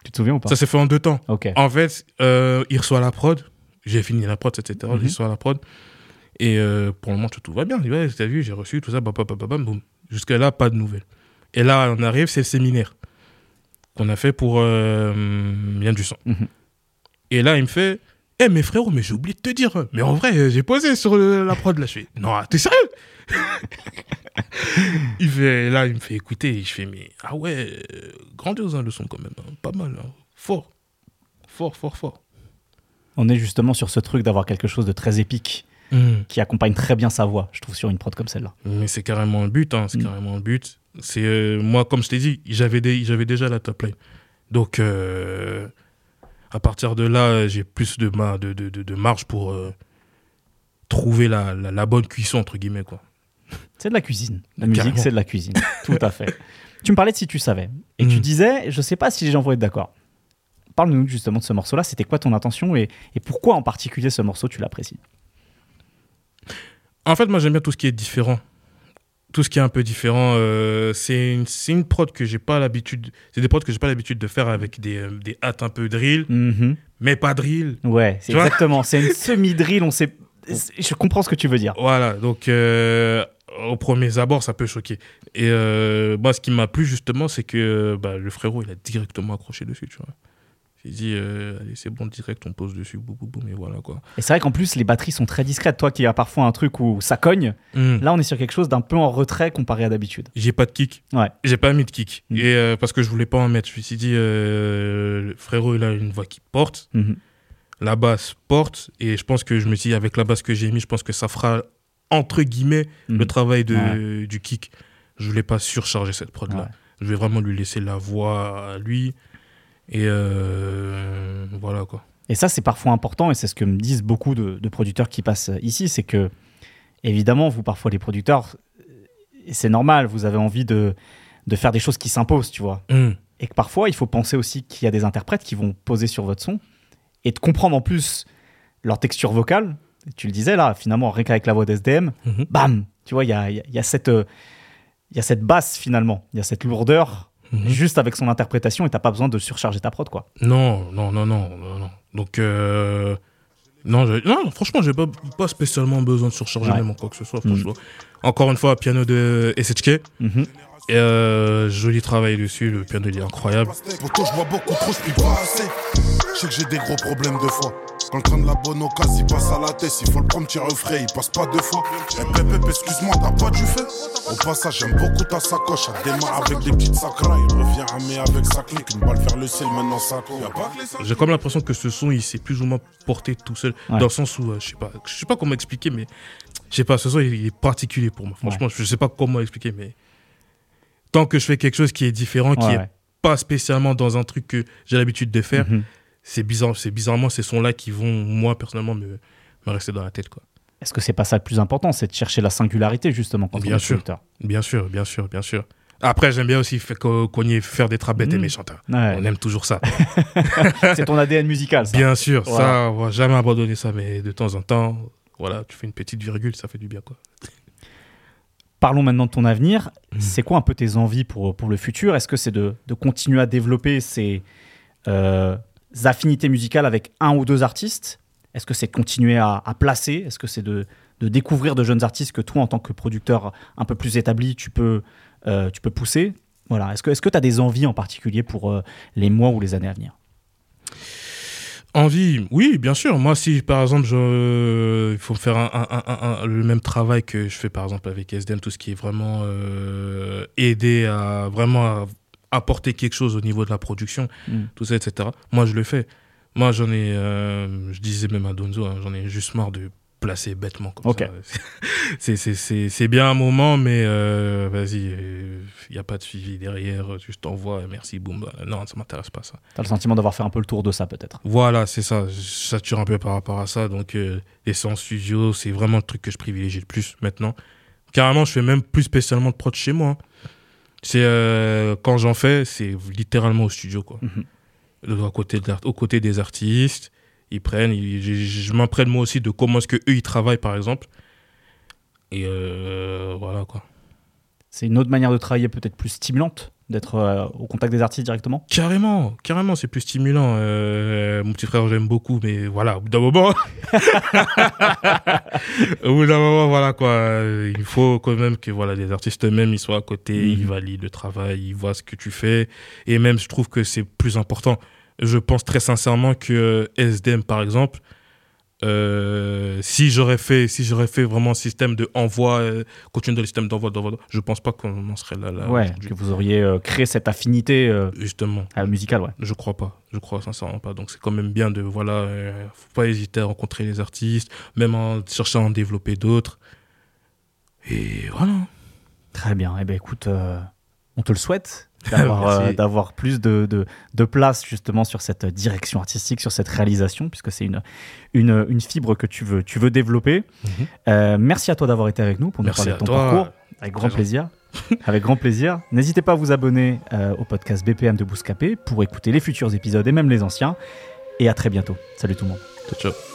[SPEAKER 1] Tu te souviens ou pas?
[SPEAKER 2] Ça s'est fait en deux temps.
[SPEAKER 1] Ok.
[SPEAKER 2] En fait, euh, il reçoit la prod. J'ai fini la prod, etc.
[SPEAKER 1] Mhm.
[SPEAKER 2] Il reçoit la prod. Et euh, pour le moment, tout, tout va bien. Il dit, Ouais, t'as vu, j'ai reçu tout ça. Bam, boum. Là, pas de nouvelles. Et là, on arrive, c'est le séminaire qu'on a fait pour euh, Bien du sang. Et là, il me fait Eh, mais frérot, mais j'ai oublié de te dire. Mais en vrai, j'ai posé sur le- la prod là. Je fais Non, t'es sérieux? Il fait, Là, il me fait écouter. Et je fais Mais ah ouais, euh, grandiose hein, le son quand même. hein. Pas mal. hein. Fort. Fort, fort, fort.
[SPEAKER 1] On est justement sur ce truc d'avoir quelque chose de très épique qui accompagne très bien sa voix, je trouve, sur une prod comme celle-là.
[SPEAKER 2] Mais c'est carrément le but, hein, c'est
[SPEAKER 1] Mm.
[SPEAKER 2] carrément le but. C'est euh, moi, comme je t'ai dit, j'avais déjà la top line. Donc euh, à partir de là, j'ai plus de, ma, de, de, de, de marge pour euh, trouver la, la, la bonne cuisson entre guillemets quoi.
[SPEAKER 1] C'est de la cuisine. La musique,
[SPEAKER 2] Carrément.
[SPEAKER 1] c'est de la cuisine. Tout à fait. Tu me parlais de si tu savais. Et tu
[SPEAKER 2] Mm.
[SPEAKER 1] disais, je sais pas si les gens vont être d'accord. Parle-nous justement de ce morceau-là. C'était quoi ton intention et, et pourquoi en particulier ce morceau tu l'apprécies?
[SPEAKER 2] En fait, moi j'aime bien tout ce qui est différent. Tout ce qui est un peu différent, euh, c'est une, prod que j'ai pas l'habitude. C'est des prods que j'ai pas l'habitude de faire avec des, euh, des hâtes un peu drill,
[SPEAKER 1] Mhm.
[SPEAKER 2] mais pas drill.
[SPEAKER 1] Ouais, c'est exactement. C'est une semi-drill. On sait. Je comprends ce que tu veux dire.
[SPEAKER 2] Voilà, donc euh, au premier abord, ça peut choquer. Et euh, moi, ce qui m'a plu justement, c'est que bah, le frérot, il a directement accroché dessus, tu vois. Il dit, euh, allez, c'est bon, direct, on pose dessus, boum, boum, boum, et voilà quoi.
[SPEAKER 1] Et c'est vrai qu'en plus, les batteries sont très discrètes. Toi qui as parfois un truc où ça cogne,
[SPEAKER 2] Hmm.
[SPEAKER 1] là, on est sur quelque chose d'un peu en retrait comparé à d'habitude.
[SPEAKER 2] J'ai pas de kick.
[SPEAKER 1] Ouais.
[SPEAKER 2] J'ai pas mis de kick.
[SPEAKER 1] Mm.
[SPEAKER 2] Et euh, parce que je voulais pas en mettre. Je me suis dit, euh, frérot, il a une voix qui porte.
[SPEAKER 1] Mhm.
[SPEAKER 2] La basse porte. Et je pense que je me suis dit, avec la basse que j'ai mis, je pense que ça fera, entre guillemets,
[SPEAKER 1] Mhm.
[SPEAKER 2] le travail de,
[SPEAKER 1] Ouais.
[SPEAKER 2] du kick. Je voulais pas surcharger cette prod-là.
[SPEAKER 1] Ouais.
[SPEAKER 2] Je vais vraiment lui laisser la voix à lui. Et euh, voilà quoi.
[SPEAKER 1] Et ça, c'est parfois important, et c'est ce que me disent beaucoup de, de producteurs qui passent ici, c'est que, évidemment, vous, parfois, les producteurs, et c'est normal, vous avez envie de, de faire des choses qui s'imposent, tu vois.
[SPEAKER 2] Mm.
[SPEAKER 1] Et que parfois, il faut penser aussi qu'il y a des interprètes qui vont poser sur votre son, et de comprendre en plus leur texture vocale. Tu le disais, là, finalement, rien qu'avec la voix d'SDM,
[SPEAKER 2] Mhm.
[SPEAKER 1] bam Tu vois, il y a, y a- y a cette... euh, Il y a cette basse finalement, il y a cette lourdeur
[SPEAKER 2] Mhm.
[SPEAKER 1] juste avec son interprétation et t'as pas besoin de surcharger ta prod quoi.
[SPEAKER 2] Non, non, non, non, non. Donc, euh, non, non, franchement, j'ai pas, pas spécialement besoin de surcharger
[SPEAKER 1] Ouais.
[SPEAKER 2] même en quoi que ce soit.
[SPEAKER 1] Mm.
[SPEAKER 2] franchement. Encore une fois, piano de SHK.
[SPEAKER 1] Mhm.
[SPEAKER 2] Et euh, joli travail dessus, le piano il est incroyable.
[SPEAKER 7] Pourtant, je bois beaucoup trop, je puis pas assez. Je sais que j'ai des gros problèmes de foi. Quand le train de la bonne occasion, il passe à la tête. S'il faut le prendre, tirer au frais, il passe pas deux fois. Eh, Pépé, excuse-moi, t'as pas du fait. Au passage, j'aime beaucoup ta sacoche. Elle démarre avec des petites sacrailles. Il revient à mais avec sa clique. Une balle vers le ciel, maintenant ça.
[SPEAKER 2] J'ai comme l'impression que ce son, il s'est plus ou moins porté tout seul.
[SPEAKER 1] Ouais.
[SPEAKER 2] Dans le sens où, euh, je sais pas, je sais pas comment expliquer, mais je sais pas, ce son, il est particulier pour moi. Franchement, je sais pas comment expliquer, mais tant que je fais quelque chose qui est différent, qui
[SPEAKER 1] Ouais,
[SPEAKER 2] est
[SPEAKER 1] ouais.
[SPEAKER 2] pas spécialement dans un truc que j'ai l'habitude de faire,
[SPEAKER 1] Mhm.
[SPEAKER 2] C'est bizarre, c'est bizarrement ces sons-là qui vont, moi, personnellement, me, me rester dans la tête, quoi.
[SPEAKER 1] Est-ce que c'est pas ça le plus important, c'est de chercher la singularité justement quand on
[SPEAKER 2] Bien
[SPEAKER 1] est
[SPEAKER 2] sûr. Bien sûr, bien sûr, bien sûr. Après, j'aime bien aussi fait co- cogner, faire des trappes bêtes et
[SPEAKER 1] Mhm.
[SPEAKER 2] méchantes. hein.
[SPEAKER 1] Ouais.
[SPEAKER 2] On aime toujours ça.
[SPEAKER 1] C'est ton ADN musical ça.
[SPEAKER 2] Bien sûr,
[SPEAKER 1] Voilà.
[SPEAKER 2] ça, on va jamais abandonner ça, mais de temps en temps, voilà, tu fais une petite virgule, ça fait du bien, quoi.
[SPEAKER 1] Parlons maintenant de ton avenir.
[SPEAKER 2] Mhm.
[SPEAKER 1] C'est quoi un peu tes envies pour, pour le futur? Est-ce que c'est de, de continuer à développer ces, euh, affinités musicales avec un ou deux artistes Est-ce que c'est continuer à, à placer? Est-ce que c'est de, découvrir de jeunes artistes que toi, en tant que producteur un peu plus établi, tu peux, euh, tu peux pousser? Voilà. Est-ce que tu as des envies en particulier pour euh, les mois ou les années à venir?
[SPEAKER 2] Envie, oui, bien sûr. Moi, si par exemple, je, il faut faire le même travail que je fais par exemple avec SDM, tout ce qui est vraiment euh, aider à vraiment apporter quelque chose au niveau de la production, mm. tout ça, etc. Moi, je le fais. Moi, j'en ai, euh, je disais même à Donzo, hein, j'en ai juste marre de placé bêtement comme ça. C'est bien un moment, mais euh, vas-y, il euh, n'y a pas de suivi derrière, juste t'envoies, merci, boum. Bah, non, ça m'intéresse pas ça.
[SPEAKER 1] T'as le sentiment d'avoir fait un peu le tour de ça peut-être
[SPEAKER 2] Voilà, c'est ça. Je sature un peu par rapport à ça. Donc, euh, Essence Studio, c'est vraiment le truc que je privilégie le plus maintenant. Carrément, je fais même plus spécialement de prod chez moi. C'est euh, quand j'en fais, c'est littéralement au studio, quoi. Mm côté, aux côtés des artistes ils prennent. je, m'imprègne moi aussi de comment est-ce que eux ils travaillent par exemple. Et euh, voilà quoi.
[SPEAKER 1] C'est une autre manière de travailler peut-être plus stimulante d'être euh, au contact des artistes directement
[SPEAKER 2] Carrément, carrément, c'est plus stimulant. Euh, mon petit frère, j'aime beaucoup, mais voilà, au bout d'un moment, au bout d'un moment, voilà quoi, il faut quand même que voilà les artistes eux-mêmes ils soient à côté, mhm. ils valident le travail, ils voient ce que tu fais, et même je trouve que c'est plus important je pense très sincèrement que SDM, par exemple, euh, si j'aurais fait, si j'aurais fait vraiment un système de envoi, euh, continuer dans le système d'envoi, d'envoi, je pense pas qu'on en serait là. là
[SPEAKER 1] ouais, que vous auriez euh, créé cette affinité
[SPEAKER 2] justement
[SPEAKER 1] musicale, ouais.
[SPEAKER 2] Je crois pas, je crois sincèrement pas. Donc c'est quand même bien de voilà, faut pas hésiter à rencontrer les artistes, même en cherchant à en développer d'autres. Et voilà.
[SPEAKER 1] Très bien. Eh ben écoute, on te le souhaite. Euh, d'avoir plus de, de, place justement sur cette direction artistique, sur cette réalisation, puisque c'est une, une, une, fibre que tu veux, tu veux développer. Mhm. Euh, merci à toi d'avoir été avec nous pour nous parler de ton parcours. Avec grand plaisir. avec grand plaisir. N'hésitez pas à vous abonner euh, au podcast BPM de Bouscapé pour écouter les futurs épisodes et même les anciens. Et à très bientôt. Salut tout le monde.
[SPEAKER 2] Ciao, ciao.